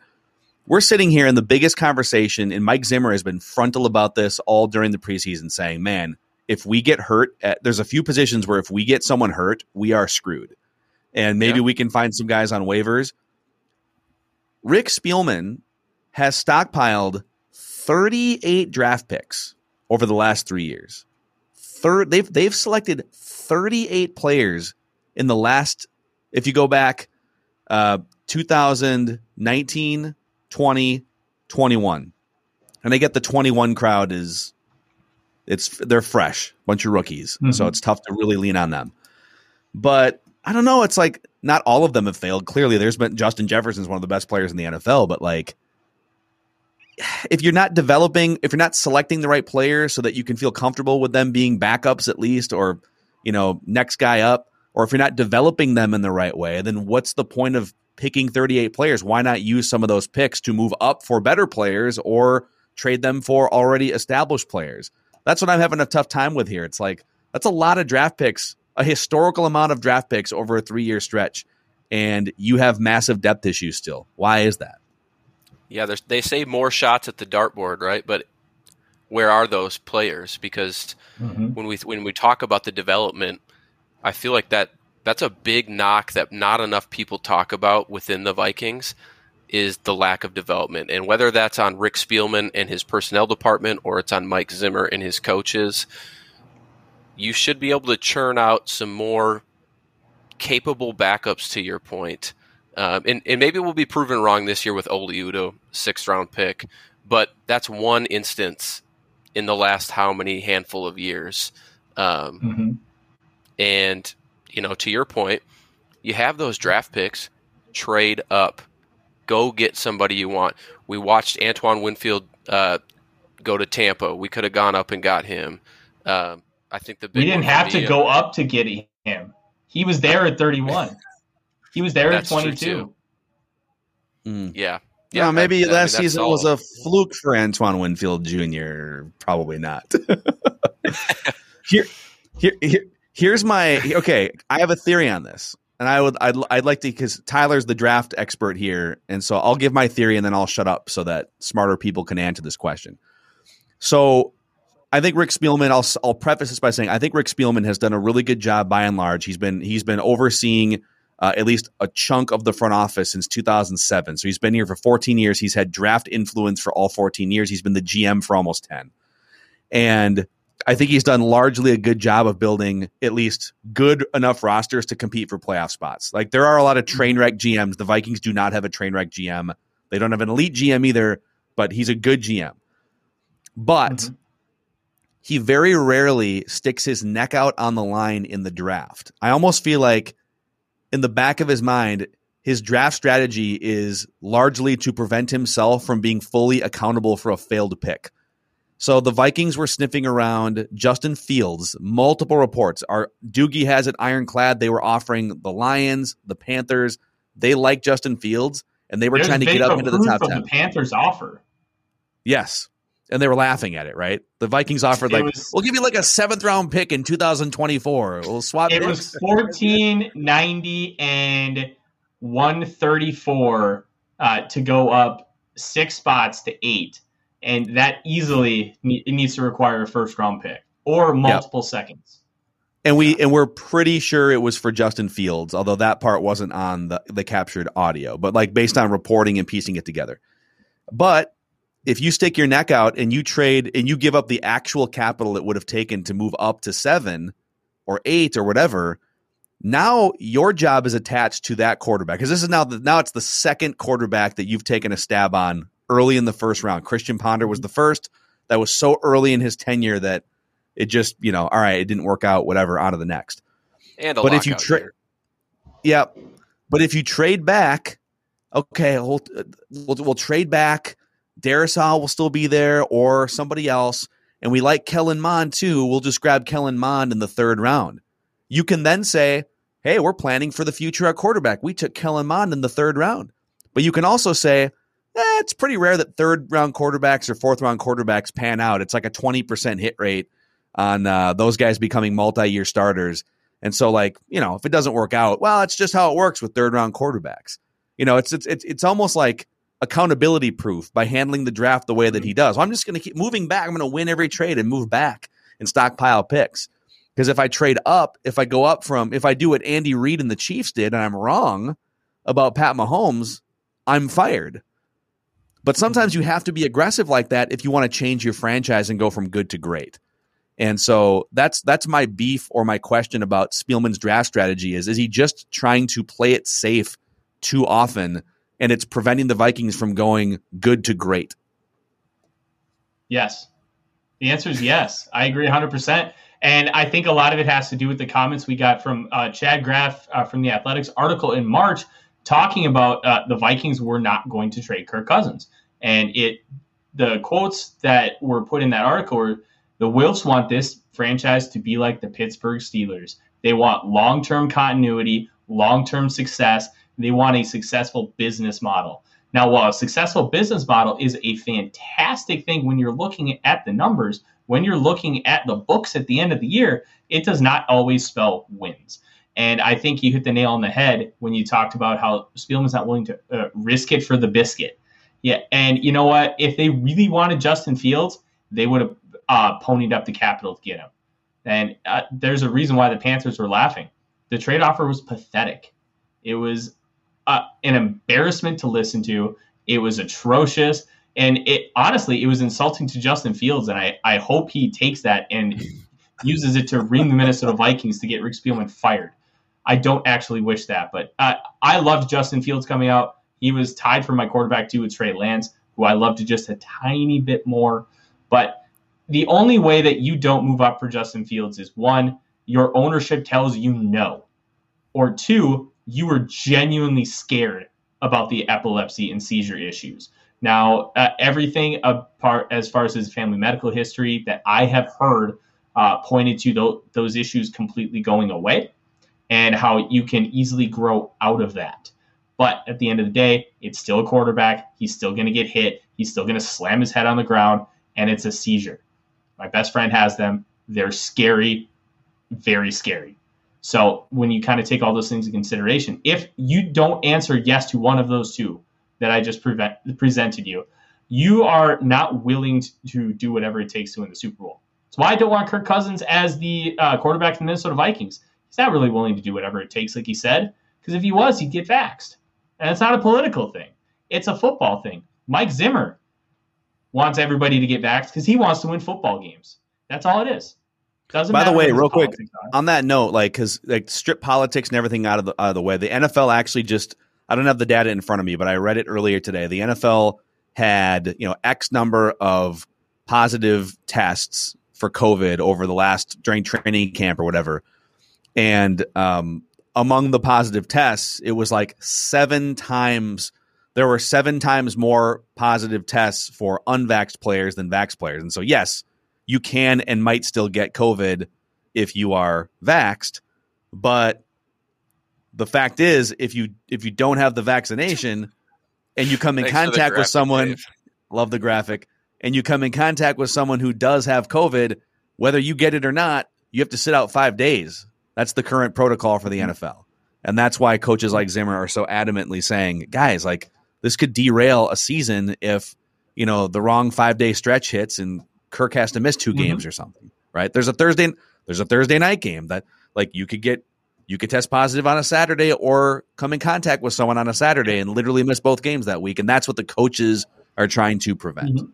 Speaker 3: we're sitting here in the biggest conversation, and Mike Zimmer has been frontal about this all during the preseason, saying, "Man, if we get hurt, at, there's a few positions where if we get someone hurt, we are screwed, and maybe
Speaker 2: Yeah.
Speaker 3: we can find some guys on waivers." Rick Spielman has stockpiled 38 draft picks over the last three years. Third, they've they've selected 38 players in the last. If you go back, uh, 2019, 20, 21, and I get the 21 crowd is it's they're fresh, bunch of rookies, so
Speaker 4: Mhm.
Speaker 3: it's tough to really lean on them. But I don't know. It's like not all of them have failed. Clearly, there's been Justin Jefferson's one of the best players in the NFL, but like if you're not developing, if you're not selecting the right players so that you can feel comfortable with them being backups at least, or you know, next guy up, or if you're not developing them in the right way, then what's the point of picking 38 players? Why not use some of those picks to move up for better players or trade them for already established players? That's what I'm having a tough time with here. It's like that's a lot of draft picks, a historical amount of draft picks over a three year stretch, and you have massive depth issues still. Why is that?
Speaker 2: Yeah, they say more shots at the dartboard, right? But where are those players? Because
Speaker 4: Mhm.
Speaker 2: when we when we talk about the development, I feel like that that's a big knock that not enough people talk about within the Vikings is the lack of development, and whether that's on Rick Spielman and his personnel department or it's on Mike Zimmer and his coaches, you should be able to churn out some more capable backups. To your point, um, and, and maybe we'll be proven wrong this year with Oli Udoh, sixth round pick, but that's one instance in the last how many handful of years. Um,
Speaker 4: Mhm.
Speaker 2: and, you know, to your point, you have those draft picks, trade up, go get somebody you want. We watched Antoine Winfield uh, go to Tampa. We could have gone up and got him. Um, I think the big
Speaker 4: We didn't have to
Speaker 2: uh,
Speaker 4: go up to get him. He was there at 31. He was there at
Speaker 2: That's true,
Speaker 4: 22.
Speaker 3: Mm.
Speaker 2: Yeah.
Speaker 3: Yeah, maybe
Speaker 2: I- I mean,
Speaker 3: last
Speaker 2: that's
Speaker 3: season was a fluke for Antoine Winfield Jr. Probably not. here, here, here, here's my okay. I have a theory on this, and I would, I'd, I'd like to because Tyler's the draft expert here, and so I'll give my theory, and then I'll shut up so that smarter people can answer this question. So, I think Rick Spielman. I'll, I'll preface this by saying I think Rick Spielman has done a really good job by and large. He's been, he's been overseeing uh, at least a chunk of the front office since 2007. So he's been here for 14 years. He's had draft influence for all 14 years. He's been the GM for almost 10. And I think he's done largely a good job of building at least good enough rosters to compete for playoff spots. Like there are a lot of train wreck GMs. The Vikings do not have a train wreck GM. They don't have an elite GM either, but he's a good GM. But
Speaker 4: Mhm.
Speaker 3: he very rarely sticks his neck out on the line in the draft. I almost feel like in the back of his mind, his draft strategy is largely to prevent himself from being fully accountable for a failed pick. So the Vikings were sniffing around Justin Fields. Multiple reports. Our Doogie has it ironclad. They were offering the Lions, the Panthers. They like Justin Fields, and they were
Speaker 4: There's
Speaker 3: trying to get up into the top
Speaker 4: of
Speaker 3: ten.
Speaker 4: The Panthers offer.
Speaker 3: Yes. And they were laughing at it, right? The Vikings offered like,
Speaker 4: was-
Speaker 3: we'll give you like a seventh round pick in 2024. We'll swap
Speaker 4: It
Speaker 3: picks.
Speaker 4: was fourteen ninety and one thirty four uh, to go up six spots to eight, and that easily it needs to require a first round pick or multiple seconds.
Speaker 3: and we and we're pretty sure it was for Justin Fields, although that part wasn't on the the captured audio, but like based on reporting and piecing it together. But if you stick your neck out and you trade and you give up the actual capital it would have taken to move up to 7 or 8 or whatever, now your job is attached to that quarterback because this is now the, now it's the second quarterback that you've taken a stab on early in the first round. Christian Ponder was the first. That was so early in his tenure that it just you know all right it didn't work out whatever on to the next.
Speaker 2: And a
Speaker 3: But if you
Speaker 2: lockout
Speaker 3: tra-
Speaker 2: year.
Speaker 3: Yep. But if you trade back, okay, we'll uh, we'll, we'll trade back. Darrisaw will still be there or somebody else, and we like Kellen Mond too. We'll just grab Kellen Mond in the third round. You can then say, "Hey, we're planning for the future at quarterback. We took Kellen Mond in the third round." But you can also say, eh, "It's pretty rare that third round quarterbacks or fourth round quarterbacks pan out. It's like a twenty percent hit rate on uh, those guys becoming multi year starters." And so, like, you know, if it doesn't work out, well, it's just how it works with third round quarterbacks. You know, it's it's it's, it's almost like accountability proof by handling the draft the way that he mm-hmm. does. Well, I'm just going to keep moving back. I'm going to win every trade and move back and stockpile picks. Because if I trade up, if I go up from, if I do what Andy Reid and the Chiefs did, and I'm wrong about Pat Mahomes, I'm fired. But sometimes you have to be aggressive like that if you want to change your franchise and go from good to great. And so that's that's my beef or my question about Spielman's draft strategy is is he just trying to play it safe too often and it's preventing the Vikings from going good to great?
Speaker 4: Yes. The answer is yes. I agree 100%. And I think a lot of it has to do with the comments we got from uh, Chad Graff uh, from the Athletic's article in March talking about uh, the Vikings were not going to trade Kirk Cousins. And it the quotes that were put in that article were the Wilfs want this franchise to be like the Pittsburgh Steelers. They want long term continuity, long term success. They want a successful business model. Now, while a successful business model is a fantastic thing when you're looking at the numbers, when you're looking at the books at the end of the year, it does not always spell wins. And I think you hit the nail on the head when you talked about how Spielman's not willing to uh, risk it for the biscuit. Yeah, and you know what? If they really wanted Justin Fields, they would have uh, ponied up the capital to get him. And uh, there's a reason why the Panthers were laughing. The trade offer was pathetic. It was uh, an embarrassment to listen to. It was atrocious. And it honestly, it was insulting to Justin Fields. And I, I hope he takes that and uses it to ring the Minnesota Vikings to get Rick Spielman fired. I don't actually wish that, but uh, I loved Justin Fields coming out. He was tied for my quarterback two with Trey Lance, who I loved just a tiny bit more. But the only way that you don't move up for Justin Fields is one, your ownership tells you no, or two, you were genuinely scared about the epilepsy and seizure issues. Now, uh, everything apart as far as his family medical history that I have heard uh, pointed to th- those issues completely going away, and how you can easily grow out of that. But at the end of the day, it's still a quarterback. He's still going to get hit. He's still going to slam his head on the ground, and it's a seizure. My best friend has them. They're scary, very scary. So when you kind of take all those things into consideration, if you don't answer yes to one of those two that I just prevent, presented you, you are not willing to do whatever it takes to win the Super Bowl. That's why I don't want Kirk Cousins as the uh, quarterback for the Minnesota Vikings. He's not really willing to do whatever it takes, like he said, because if he was, he'd get vaxxed. And it's not a political thing; it's a football thing. Mike Zimmer wants everybody to get vaxxed because he wants to win football games. That's all it is. Doesn't
Speaker 3: By the way, real quick,
Speaker 4: are.
Speaker 3: on that note, like because like strip politics and everything out of the out of the way, the NFL actually just I don't have the data in front of me, but I read it earlier today. The NFL had you know X number of positive tests for COVID over the last during training camp or whatever, and um, among the positive tests, it was like seven times there were seven times more positive tests for unvaxxed players than vax players. And so, yes, you can and might still get COVID if you are vaxxed, but the fact is, if you if you don't have the vaccination and you come in contact with someone,
Speaker 2: Dave.
Speaker 3: love the graphic, and you come in contact with someone who does have COVID, whether you get it or not, you have to sit out five days. That's the current protocol for the NFL. And that's why coaches like Zimmer are so adamantly saying, guys, like this could derail a season if, you know, the wrong five day stretch hits and Kirk has to miss 2
Speaker 4: Mhm.
Speaker 3: games or something. Right. There's a Thursday there's a Thursday night game that like you could get you could test positive on a Saturday or come in contact with someone on a Saturday and literally miss both games that week. And that's what the coaches are trying to prevent.
Speaker 4: Mhm.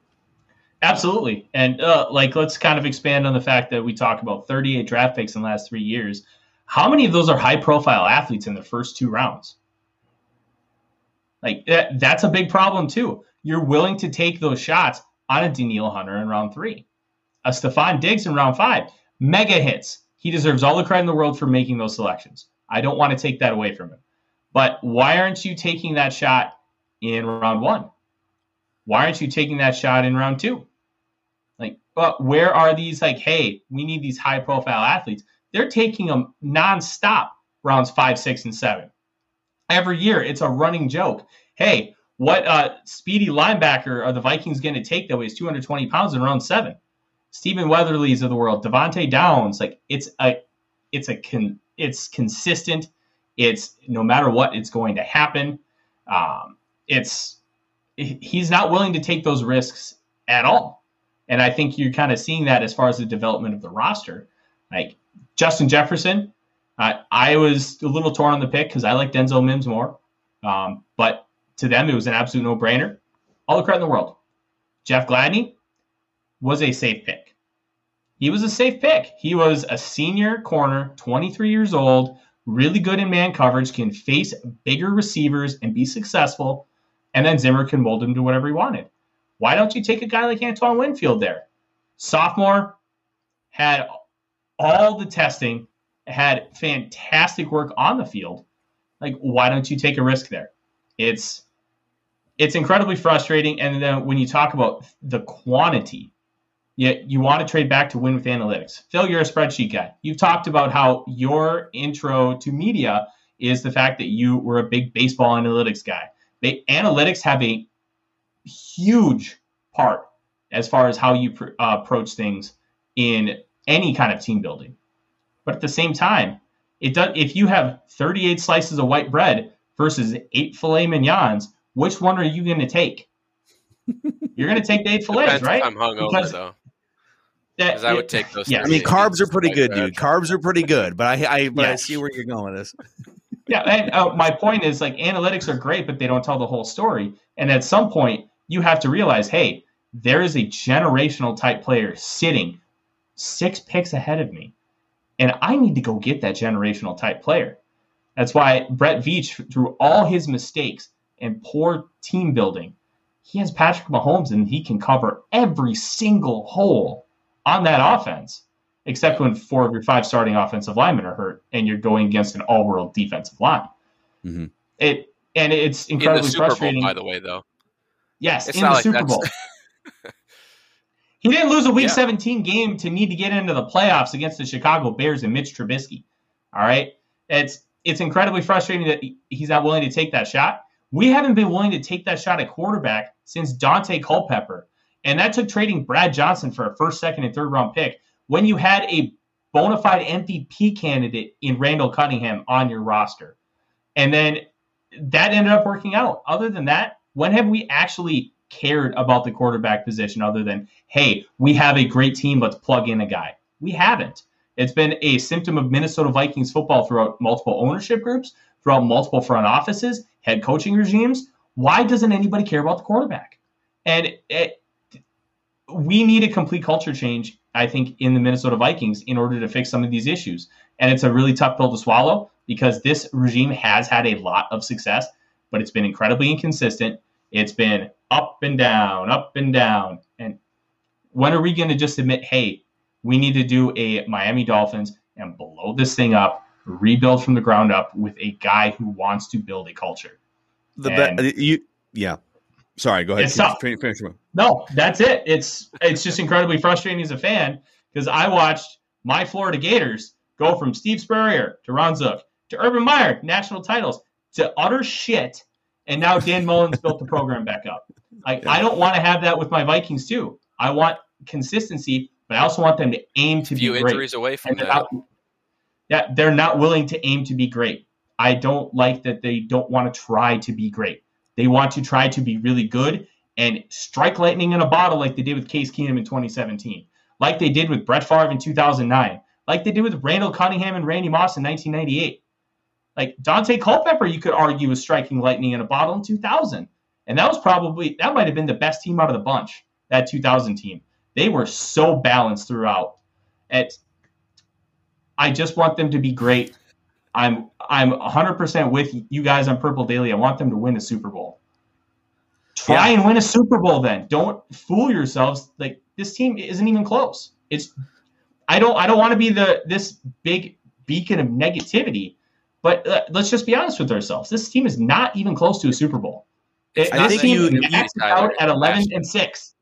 Speaker 4: Absolutely. And uh, like, let's kind of expand on the fact that we talk about 38 draft picks in the last three years. How many of those are high profile athletes in the first two rounds? Like, that, that's a big problem, too. You're willing to take those shots on a Danielle Hunter in round three, a Stefon Diggs in round five. Mega hits. He deserves all the credit in the world for making those selections. I don't want to take that away from him. But why aren't you taking that shot in round one? Why aren't you taking that shot in round two? Like, but where are these? Like, hey, we need these high profile athletes. They're taking them nonstop rounds five, six, and seven. Every year, it's a running joke. Hey, what uh, speedy linebacker are the Vikings going to take that weighs 220 pounds in round seven? Stephen Weatherly's of the world, Devante Downs. Like, it's a, it's a, con, it's consistent. It's no matter what, it's going to happen. Um, it's he's not willing to take those risks at all. And I think you're kind of seeing that as far as the development of the roster. Like Justin Jefferson, uh, I was a little torn on the pick because I like Denzel Mims more. Um, but to them, it was an absolute no brainer. All the credit in the world. Jeff Gladney was a safe pick. He was a safe pick. He was a senior corner, 23 years old, really good in man coverage, can face bigger receivers and be successful and then Zimmer can mold him to whatever he wanted. Why don't you take a guy like Antoine Winfield there? Sophomore had all the testing, had fantastic work on the field. Like, why don't you take a risk there? It's it's incredibly frustrating. And then when you talk about the quantity, you, you want to trade back to win with analytics. Phil, you're a spreadsheet guy. You've talked about how your intro to media is the fact that you were a big baseball analytics guy analytics have a huge part as far as how you pr- uh, approach things in any kind of team building. But at the same time, it does. If you have 38 slices of white bread versus eight filet mignons, which one are you going to take? You're going to take the eight fillets, right?
Speaker 2: I'm hungover
Speaker 4: Because
Speaker 2: though,
Speaker 4: that-
Speaker 2: because I would take those.
Speaker 4: Yeah.
Speaker 3: I mean, carbs are pretty good, dude. Carbs are pretty good, but I, I, but I see where you're going with this.
Speaker 4: Yeah, and uh, my point is like analytics are great, but they don't tell the whole story. And at some point, you have to realize, hey, there is a generational type player sitting six picks ahead of me, and I need to go get that generational type player. That's why Brett Veach, through all his mistakes and poor team building, he has Patrick Mahomes, and he can cover every single hole on that offense except when four of your five starting offensive linemen are hurt and you're going against an all-world defensive line.
Speaker 3: Mhm.
Speaker 4: It and it's
Speaker 2: In the
Speaker 4: incredibly
Speaker 2: Super Bowl,
Speaker 4: frustrating.
Speaker 2: by the way, though.
Speaker 4: yes,
Speaker 2: It's
Speaker 4: in
Speaker 2: not
Speaker 4: the
Speaker 2: like
Speaker 4: Super Bowl. he didn't lose a Week
Speaker 2: Yeah.
Speaker 4: 17 game to need to get into the playoffs against the Chicago Bears and Mitch Trubisky. All right, it's it's incredibly frustrating that he's not willing to take that shot. We haven't been willing to take that shot at quarterback since Daunte Culpepper, and that took trading Brad Johnson for a first, second, and third round pick when you had a bona fide MVP candidate in Randall Cunningham on your roster. And then that ended up working out. Other than that, when have we actually cared about the quarterback position other than, hey, we have a great team, let's plug in a guy? We haven't. It's been a symptom of Minnesota Vikings football throughout multiple ownership groups, throughout multiple front offices, head coaching regimes. Why doesn't anybody care about the quarterback? And it, we need a complete culture change, I think, in the Minnesota Vikings in order to fix some of these issues. And it's a really tough pill to swallow because this regime has had a lot of success, but it's been incredibly inconsistent. It's been up and down, up and down. And when are we going to just admit, hey, we need to do a Miami Dolphins and blow this thing up, rebuild from the ground up with a guy who wants to build a culture?
Speaker 3: The
Speaker 4: And-
Speaker 3: be- you yeah. Sorry, go ahead.
Speaker 4: It's tough.
Speaker 3: Finish, finish.
Speaker 4: No, that's it. It's it's just incredibly frustrating as a fan because I watched my Florida Gators go from Steve Spurrier to Ron Zook to Urban Meyer, national titles, to utter shit, and now Dan Mullins built the program back up. Like I don't want to have that with my Vikings too. I want consistency, but I also want them to aim to
Speaker 2: Few
Speaker 4: be great.
Speaker 2: injuries away from
Speaker 4: And they're
Speaker 2: that.
Speaker 4: they're not willing to aim to be great. I don't like that they don't want to try to be great. They want to try to be really good and strike lightning in a bottle like they did with Case Keenum in 2017, like they did with Brett Favre in 2009, like they did with Randall Cunningham and Randy Moss in 1998. Like Daunte Culpepper, you could argue was striking lightning in a bottle in 2000, and that was probably that might have been the best team out of the bunch. That 2000 team, they were so balanced throughout. It, I just want them to be great. I'm I'm 100% with you guys on Purple Daily. I want them to win a Super Bowl. Try
Speaker 3: Yeah.
Speaker 4: and win a Super Bowl then. Don't fool yourselves. Like this team isn't even close. It's I don't I don't want to be the this big beacon of negativity, but uh, let's just be honest with ourselves. This team is not even close to a Super Bowl. It,
Speaker 3: I
Speaker 4: this
Speaker 3: think
Speaker 4: team
Speaker 3: you-
Speaker 4: maxed out at 11 and 6.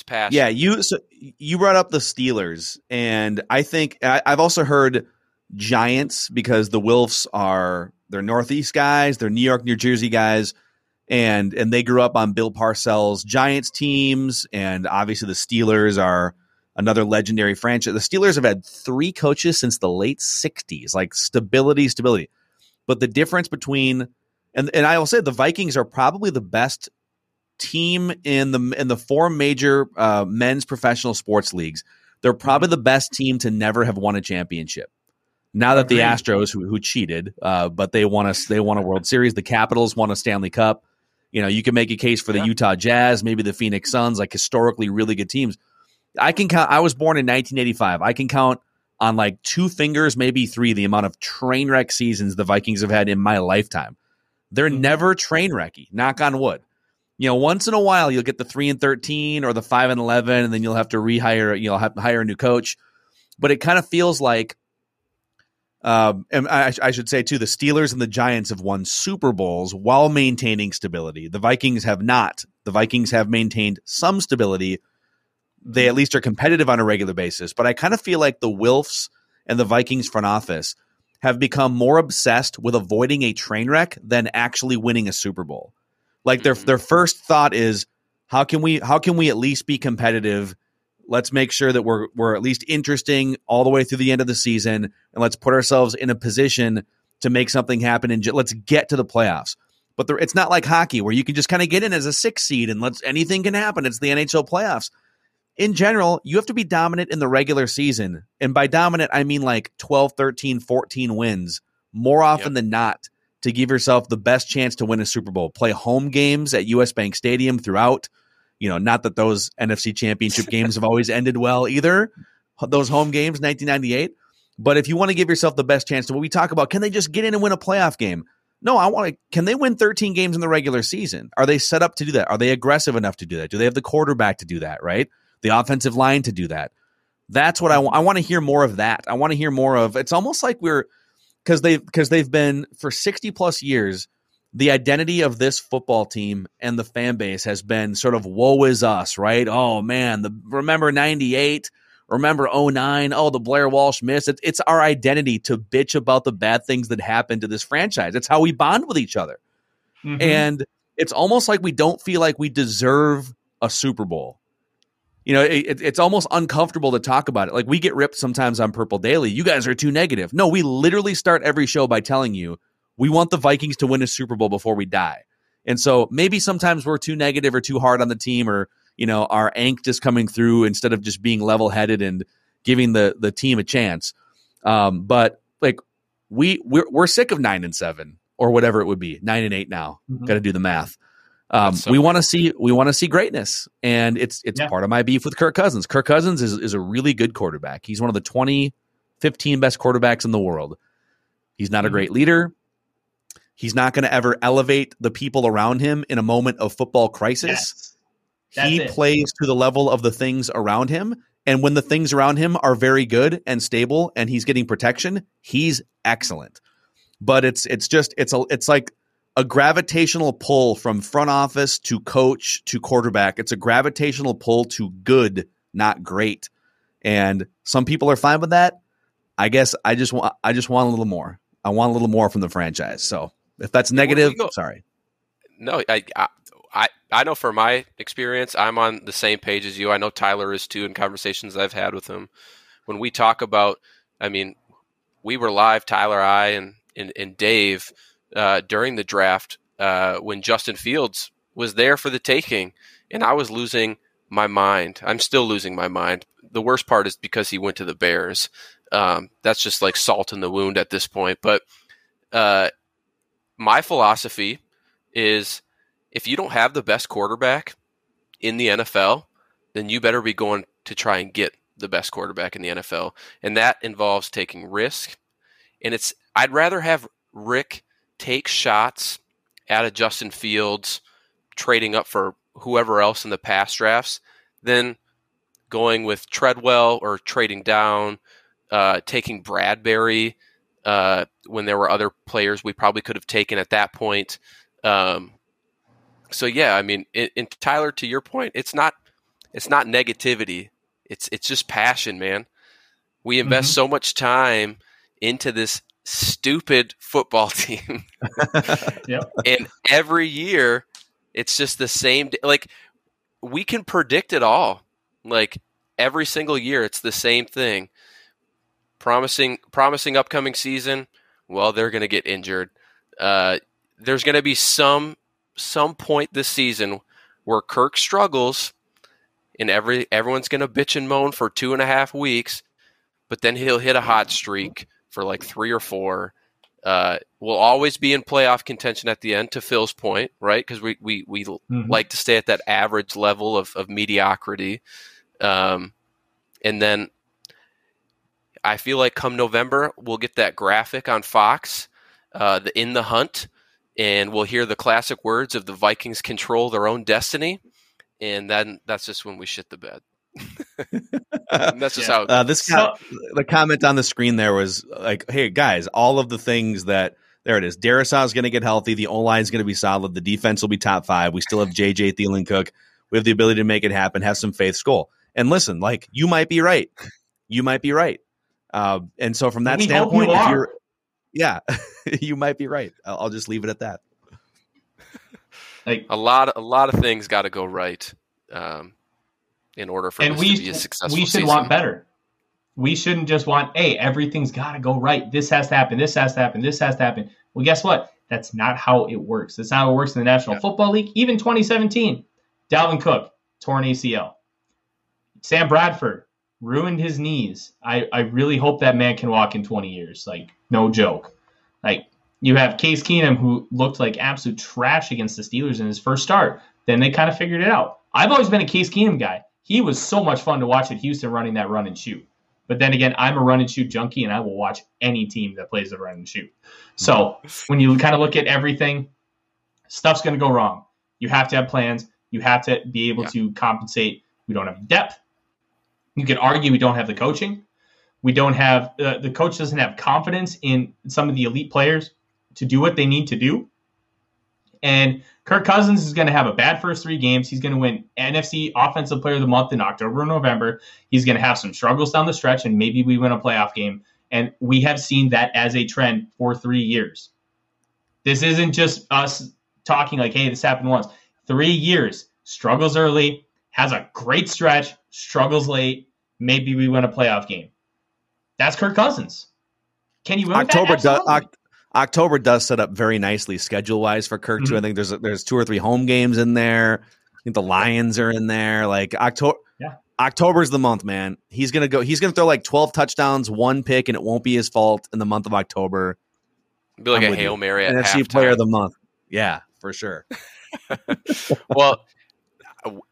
Speaker 2: It's passion.
Speaker 3: Yeah, you so you brought up the Steelers, and I think I, I've also heard Giants because the Wilfs are they're Northeast guys, they're New York, New Jersey guys, and and they grew up on Bill Parcells' Giants teams, and obviously the Steelers are another legendary franchise. The Steelers have had three coaches since the late '60s, like stability, stability. But the difference between and and I will say the Vikings are probably the best team in the in the four major uh, men's professional sports leagues. They're probably the best team to never have won a championship. Now that the Astros, who, who cheated, uh, but they won a they won a World Series. The Capitals won a Stanley Cup. You know, you can make a case for the
Speaker 2: Yeah.
Speaker 3: Utah Jazz, maybe the Phoenix Suns, like historically really good teams. I can count. I was born in 1985. I can count on like two fingers, maybe three, the amount of train wreck seasons the Vikings have had in my lifetime. They're
Speaker 4: Mhm.
Speaker 3: never train wrecky. Knock on wood. You know, once in a while you'll get the three and thirteen or the five and eleven, and then you'll have to rehire. You'll have to hire a new coach. But it kind of feels like, um, and I, I should say too, the Steelers and the Giants have won Super Bowls while maintaining stability. The Vikings have not. The Vikings have maintained some stability. They at least are competitive on a regular basis. But I kind of feel like the Wilfs and the Vikings front office have become more obsessed with avoiding a train wreck than actually winning a Super Bowl. Like their
Speaker 2: Mhm.
Speaker 3: their first thought is how can we how can we at least be competitive? Let's make sure that we're we're at least interesting all the way through the end of the season, and let's put ourselves in a position to make something happen. And j- let's get to the playoffs. But there, it's not like hockey where you can just kind of get in as a six seed and let's anything can happen. It's the NHL playoffs. In general, you have to be dominant in the regular season. And by dominant, I mean like 12, 13, 14 wins more often than not to give yourself the best chance to win a Super Bowl. Play home games at US Bank Stadium throughout. You know, not that those NFC championship games have always ended well either. Those home games, 1998. But if you want to give yourself the best chance to what we talk about, can they just get in and win a playoff game? No, I want to. Can they win 13 games in the regular season? Are they set up to do that? Are they aggressive enough to do that? Do they have the quarterback to do that? Right, the offensive line to do that. That's what I want. I want to hear more of that. I want to hear more of. It's almost like we're because they because they've been for 60 plus years. The identity of this football team and the fan base has been sort of woe is us, right? Oh man, the remember 98 remember 09 oh the blair walsh miss it's, it's our identity to bitch about the bad things that happened to this franchise it's how we bond with each other
Speaker 4: Mhm.
Speaker 3: and it's almost like we don't feel like we deserve a super bowl you know it, it- it's almost uncomfortable to talk about it. Like we get ripped sometimes on purple daily. You guys are too negative. No we literally start every show by telling you we want the vikings to win a super bowl before we die. And so maybe sometimes we're too negative or too hard on the team or you know our angst is coming through instead of just being level headed and giving the the team a chance. Um but like we we're, we're sick of nine and seven or whatever it would be nine and eight now.
Speaker 4: Mhm.
Speaker 3: got to do the math um,
Speaker 2: so
Speaker 3: we want to see we want to see greatness and it's it's
Speaker 4: Yeah.
Speaker 3: part of my beef with kirk cousins kirk cousins is, is a really good quarterback he's one of the 20 15 best quarterbacks in the world he's not a
Speaker 4: Mhm.
Speaker 3: great leader he's not going to ever elevate the people around him in a moment of football crisis
Speaker 4: Yes.
Speaker 3: He
Speaker 4: it.
Speaker 3: plays to the level of the things around him and when the things around him are very good and stable and he's getting protection he's excellent but it's it's just it's a it's like a gravitational pull from front office to coach to quarterback. It's a gravitational pull to good, not great. And some people are fine with that. I guess I just want I just want a little more. I want a little more from the franchise. So if that's negative, sorry.
Speaker 2: No, I, I I know for my experience, I'm on the same page as you. I know Tyler is too in conversations I've had with him. When we talk about, I mean, we were live, Tyler, I, and and, and Dave uh, during the draft uh, when Justin Fields was there for the taking, and I was losing my mind. I'm still losing my mind. The worst part is because he went to the Bears. Um, that's just like salt in the wound at this point. But uh, my philosophy is if you don't have the best quarterback in the NFL, then you better be going to try and get the best quarterback in the NFL. And that involves taking risk. And it's I'd rather have Rick take shots at a Justin Fields, trading up for whoever else in the past drafts, then going with Treadwell or trading down, uh, taking Bradbury uh, when there were other players we probably could have taken at that point. Um, so yeah, I mean, and Tyler, to your point, it's not it's not negativity. It's it's just passion, man. We invest mm-hmm. so much time into this stupid football team. yep. And every year it's just the same like we can predict it all. Like every single year it's the same thing. Promising promising upcoming season, well they're going to get injured. Uh, there's going to be some some point this season where Kirk struggles and every everyone's going to bitch and moan for two and a half weeks, but then he'll hit a hot streak for like three or four. Uh, we'll always be in playoff contention at the end. To Phil's point, right? Because we we we mm-hmm. like to stay at that average level of of mediocrity, um, and then I feel like come November we'll get that graphic on Fox, uh, the in the hunt, and we'll hear the classic words of the Vikings control their own destiny, and then that's just when we shit the bed. That's just yeah. how.
Speaker 3: Uh, this so, the comment on the screen there was like, "Hey guys, all of the things that." There it is. Darrisaw is going to get healthy. The O line is going to be solid. The defense will be top five. We still have JJ Thielen Cook. We have the ability to make it happen. Have some faith. Skull. And listen, like you might be right. You might be right. Uh, and so from that we standpoint, you if you're, yeah, you might be right. I'll, I'll, just leave it at that.
Speaker 2: Like a lot, a lot of things got to go right. Um, in order for and we, to be a successful
Speaker 4: we should
Speaker 2: season.
Speaker 4: want better. We shouldn't just want hey everything's got to go right. This has to happen. This has to happen. This has to happen. Well guess what? That's not how it works. That's not how it works in the national yeah. football league. Even 2017 dalvin cook torn acl sam bradford ruined his knees. I, I really hope that man can walk in 20 years. Like no joke. Like you have case keenum who looked like absolute trash against the steelers in his first start. Then they kind of figured it out. I've always been a case keenum guy he was so much fun to watch at Houston running that run and shoot. But then again, I'm a run and shoot junkie, and I will watch any team that plays the run and shoot. So when you kind of look at everything, stuff's going to go wrong. You have to have plans. You have to be able yeah. to compensate. We don't have depth. You could argue we don't have the coaching. We don't have uh, the coach doesn't have confidence in some of the elite players to do what they need to do. And Kirk Cousins is going to have a bad first three games. He's going to win NFC Offensive Player of the Month in October and November. He's going to have some struggles down the stretch, and maybe we win a playoff game. And we have seen that as a trend for three years. This isn't just us talking like, hey, this happened once. Three years, struggles early, has a great stretch, struggles late. Maybe we win a playoff game. That's Kirk Cousins. Can you win
Speaker 3: October? Do, October does set up very nicely schedule wise for Kirk too. Mm-hmm. I think there's there's two or three home games in there. I think the Lions are in there. Like October, yeah. October's the month, man. He's gonna go. He's gonna throw like twelve touchdowns, one pick, and it won't be his fault in the month of October.
Speaker 2: Be like I'm a hail mary at NFC halftime.
Speaker 3: Player of the Month. Yeah, for sure.
Speaker 2: well,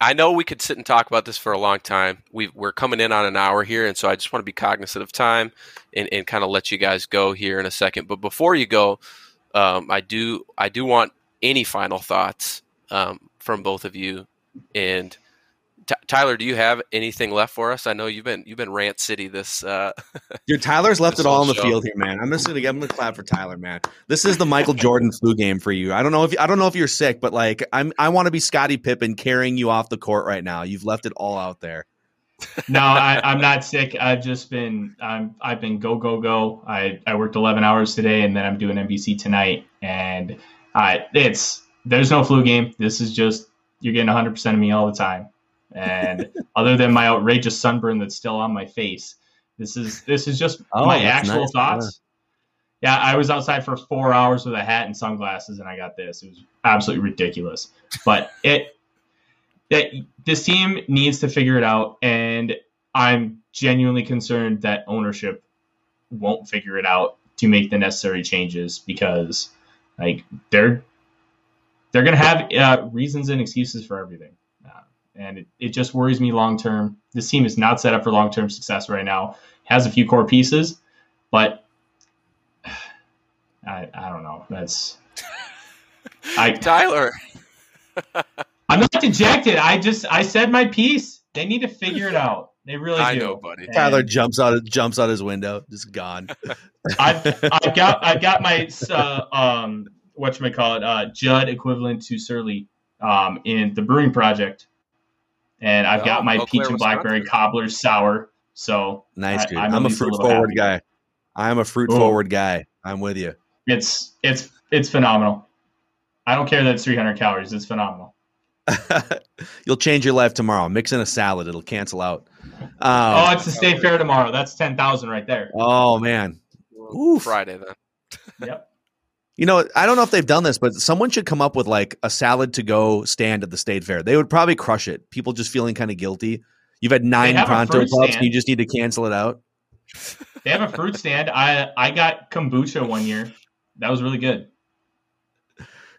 Speaker 2: I know we could sit and talk about this for a long time. we are coming in on an hour here, and so I just want to be cognizant of time and, and kind of let you guys go here in a second. But before you go, um, I do I do want any final thoughts um, from both of you, and T- Tyler, do you have anything left for us? I know you've been you've been rant city this. Uh,
Speaker 3: Dude, Tyler's left it all
Speaker 2: whole
Speaker 3: on the
Speaker 2: show.
Speaker 3: field here, man. I'm just gonna give him a clap for Tyler, man. This is the Michael Jordan flu game for you. I don't know if I don't know if you're sick, but like I'm I want to be Scottie Pippen carrying you off the court right now. You've left it all out there.
Speaker 4: no, I, I'm not sick. I've just been I'm I've been go go go. I I worked 11 hours today, and then I'm doing NBC tonight, and I it's there's no flu game. This is just you're getting 100 percent of me all the time, and other than my outrageous sunburn that's still on my face, this is this is just
Speaker 3: Oh,
Speaker 4: my actual
Speaker 3: nice.
Speaker 4: thoughts. Yeah, I was outside for four hours with a hat and sunglasses, and I got this. It was absolutely ridiculous. But it that this team needs to figure it out, and I'm genuinely concerned that ownership won't figure it out to make the necessary changes because like they're they're gonna have uh, reasons and excuses for everything, and it, it just worries me long term. This team is not set up for long term success right now. Has a few core pieces, but I I don't know. That's I
Speaker 2: Tyler,
Speaker 4: I'm not dejected. I just I said my piece. They need to figure it out. They really
Speaker 2: I
Speaker 4: do.
Speaker 2: know, buddy.
Speaker 4: And
Speaker 3: Tyler jumps out jumps out his window, just gone.
Speaker 4: I've, I've got I've got my uh, um what you call it uh, Judd equivalent to Surly um in the Brewing Project, and I've
Speaker 2: Oh,
Speaker 4: got my
Speaker 2: Eau
Speaker 4: peach
Speaker 2: Claire,
Speaker 4: and blackberry
Speaker 2: Wisconsin.
Speaker 4: cobbler sour. So
Speaker 3: Nice,
Speaker 4: I-
Speaker 3: dude.
Speaker 4: I'm
Speaker 3: I'm, a
Speaker 4: least a
Speaker 3: fruit forward
Speaker 4: happy.
Speaker 3: guy. I'm a fruit
Speaker 4: Ooh.
Speaker 3: forward guy. I'm with you.
Speaker 4: it's it's it's phenomenal. I don't care that it's 300 calories. It's phenomenal.
Speaker 3: You'll change your life tomorrow. Mix in a salad; it'll cancel out. Um,
Speaker 4: oh, it's the state fair tomorrow. That's 10,000 right there.
Speaker 3: oh man, Oof.
Speaker 2: Friday then.
Speaker 4: Yep.
Speaker 3: You know, I don't know if they've done this, but someone should come up with like a salad to go stand at the state fair. They would probably crush it. People just feeling kind of guilty. You've had nine pronto and you just need to cancel it out.
Speaker 4: They have a fruit stand. I I got kombucha one year. That was really good.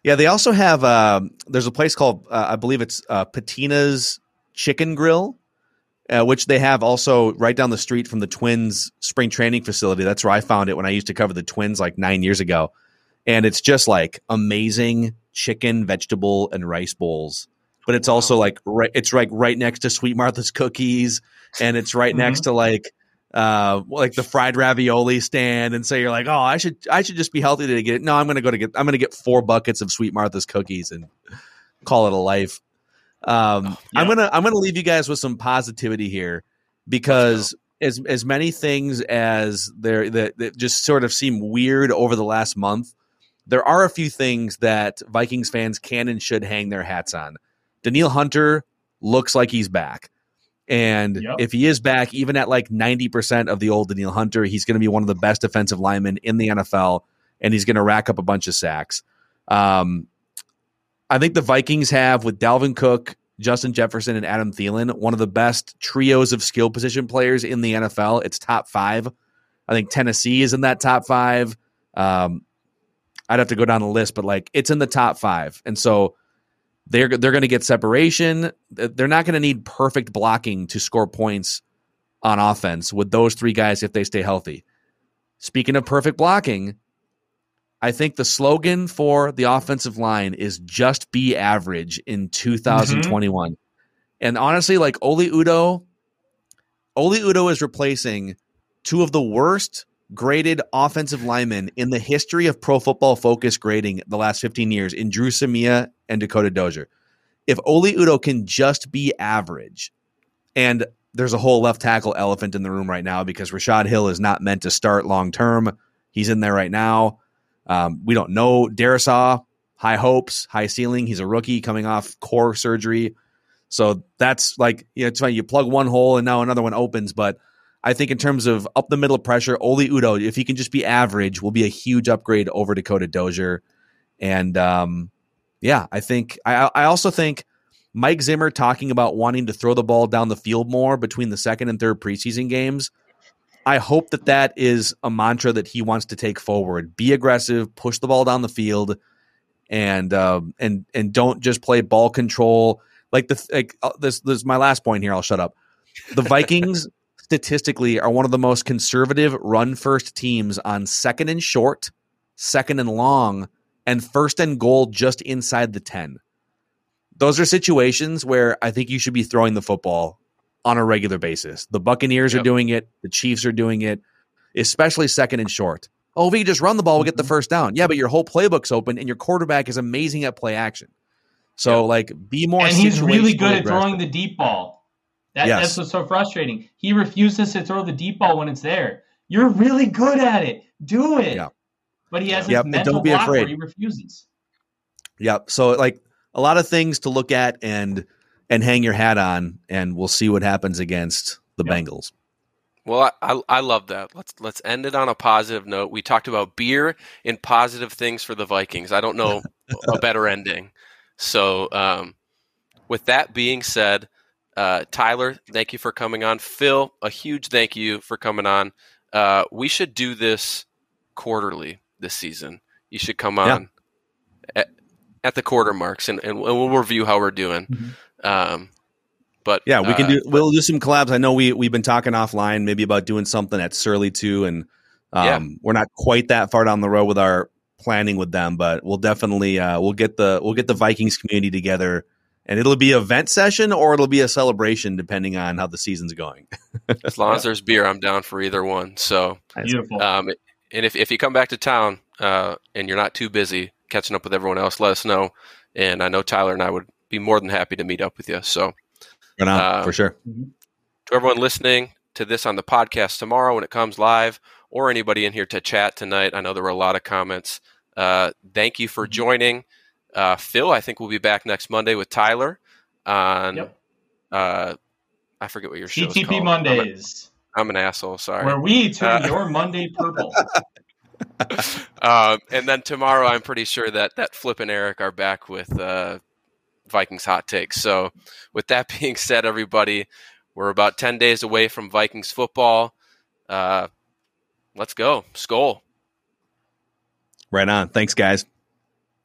Speaker 3: Yeah, they also have. Um, there's a place called uh, I believe it's uh, Patina's Chicken Grill, uh, which they have also right down the street from the Twins spring training facility. That's where I found it when I used to cover the Twins like nine years ago, and it's just like amazing chicken, vegetable, and rice bowls. But it's also like right. It's like right next to Sweet Martha's cookies, and it's right next to like uh like the fried ravioli stand and so you're like oh i should i should just be healthy to get it no i'm gonna go to get i'm gonna get four buckets of sweet martha's cookies and call it a life um
Speaker 4: yeah.
Speaker 3: i'm gonna i'm gonna leave you guys with some positivity here because as as many things as there that, that just sort of seem weird over the last month there are a few things that vikings fans can and should hang their hats on danielle hunter looks like he's back and
Speaker 4: Yep.
Speaker 3: if he is back, even at like 90% of the old Danielle Hunter, he's going to be one of the best defensive linemen in the NFL, and he's going to rack up a bunch of sacks. Um, I think the Vikings have, with Dalvin Cook, Justin Jefferson, and Adam Thielen, one of the best trios of skill position players in the NFL. It's top five. I think Tennessee is in that top five. Um, I'd have to go down the list, but like it's in the top five. And so they're they're going to get separation. They're not going to need perfect blocking to score points on offense with those three guys if they stay healthy. Speaking of perfect blocking, I think the slogan for the offensive line is just be average in 2021. Mm-hmm. And honestly, like Oli Udoh, Oli Udoh is replacing two of the worst graded offensive linemen in the history of pro football focus grading the last 15 years in Dru Samia and Dakota Dozier. If Oli Udoh can just be average, and there's a whole left tackle elephant in the room right now because Rashod Hill is not meant to start long term. He's in there right now. Um, we don't know Darrisaw, high hopes, high ceiling. He's a rookie coming off core surgery. So that's like, you know, it's fine. You plug one hole and now another one opens. But I think in terms of up the middle pressure, Oli Udoh, if he can just be average, will be a huge upgrade over Dakota Dozier. And um, yeah, I think I, I also think Mike Zimmer talking about wanting to throw the ball down the field more between the second and third preseason games. I hope that that is a mantra that he wants to take forward. Be aggressive, push the ball down the field, and um, and and don't just play ball control. Like the like uh, this. This is my last point here. I'll shut up. The Vikings statistically are one of the most conservative run first teams on second and short, second and long, and first and goal just inside the ten. those are situations where I think you should be throwing the football on a regular basis. The Buccaneers
Speaker 2: Yep.
Speaker 3: are doing it, the Chiefs are doing it, especially second and short. Oh, if you just run the ball, we'll get the mm-hmm. first down. Yeah, but your whole playbook's open and your quarterback is amazing at play action. So, like, be more.
Speaker 4: and he's really good at
Speaker 3: aggressive.
Speaker 4: throwing the deep ball. That,
Speaker 3: Yes.
Speaker 4: That's what's so frustrating. He refuses to throw the deep ball when it's there. You're really good at it. Do it.
Speaker 3: Yeah.
Speaker 4: But he has this
Speaker 3: Yep, and
Speaker 4: mental
Speaker 3: don't be
Speaker 4: block where he refuses.
Speaker 3: Yep. So like a lot of things to look at and and hang your hat on, and we'll see what happens against the
Speaker 4: Yep.
Speaker 3: Bengals.
Speaker 2: Well, I, I I love that. Let's let's end it on a positive note. We talked about beer and positive things for the Vikings. I don't know a better ending. So, um, with that being said, uh, Tyler, thank you for coming on. Phil, a huge thank you for coming on. Uh, we should do this quarterly this season. You should come
Speaker 3: Yeah.
Speaker 2: on at, at the quarter marks, and, and we'll review how we're doing.
Speaker 4: Mhm.
Speaker 2: Um, but
Speaker 3: Yeah, we can
Speaker 2: uh,
Speaker 3: do. We'll do some collabs. I know we we've been talking offline, maybe about doing something at Surly too, and um,
Speaker 2: Yeah.
Speaker 3: we're not quite that far down the road with our planning with them, but we'll definitely uh, we'll get the we'll get the Vikings community together, and it'll be a vent session or it'll be a celebration depending on how the season's going.
Speaker 2: as long as there's beer, I'm down for either one. So.
Speaker 4: Beautiful.
Speaker 2: Um, and if, if you come back to town uh, and you're not too busy catching up with everyone else, let us know. And I know Tyler and I would be more than happy to meet up with you. So,
Speaker 3: Right on,
Speaker 2: Uh,
Speaker 3: for sure.
Speaker 2: to everyone listening to this on the podcast tomorrow when it comes live, or anybody in here to chat tonight, I know there were a lot of comments. Uh, thank you for joining. Uh, Phil, I think we'll be back next Monday with Tyler on.
Speaker 4: Yep.
Speaker 2: Uh, I forget what your show is
Speaker 4: CTP
Speaker 2: called.
Speaker 4: Mondays,
Speaker 2: I'm, a, I'm an asshole. Sorry.
Speaker 4: where we turn
Speaker 2: Uh,
Speaker 4: your Monday purple.
Speaker 2: um, and then tomorrow, I'm pretty sure that that Flip and Eric are back with uh, Vikings hot takes. So, with that being said, everybody, we're about ten days away from Vikings football. Uh, let's go, Skol.
Speaker 3: Right on. Thanks, guys.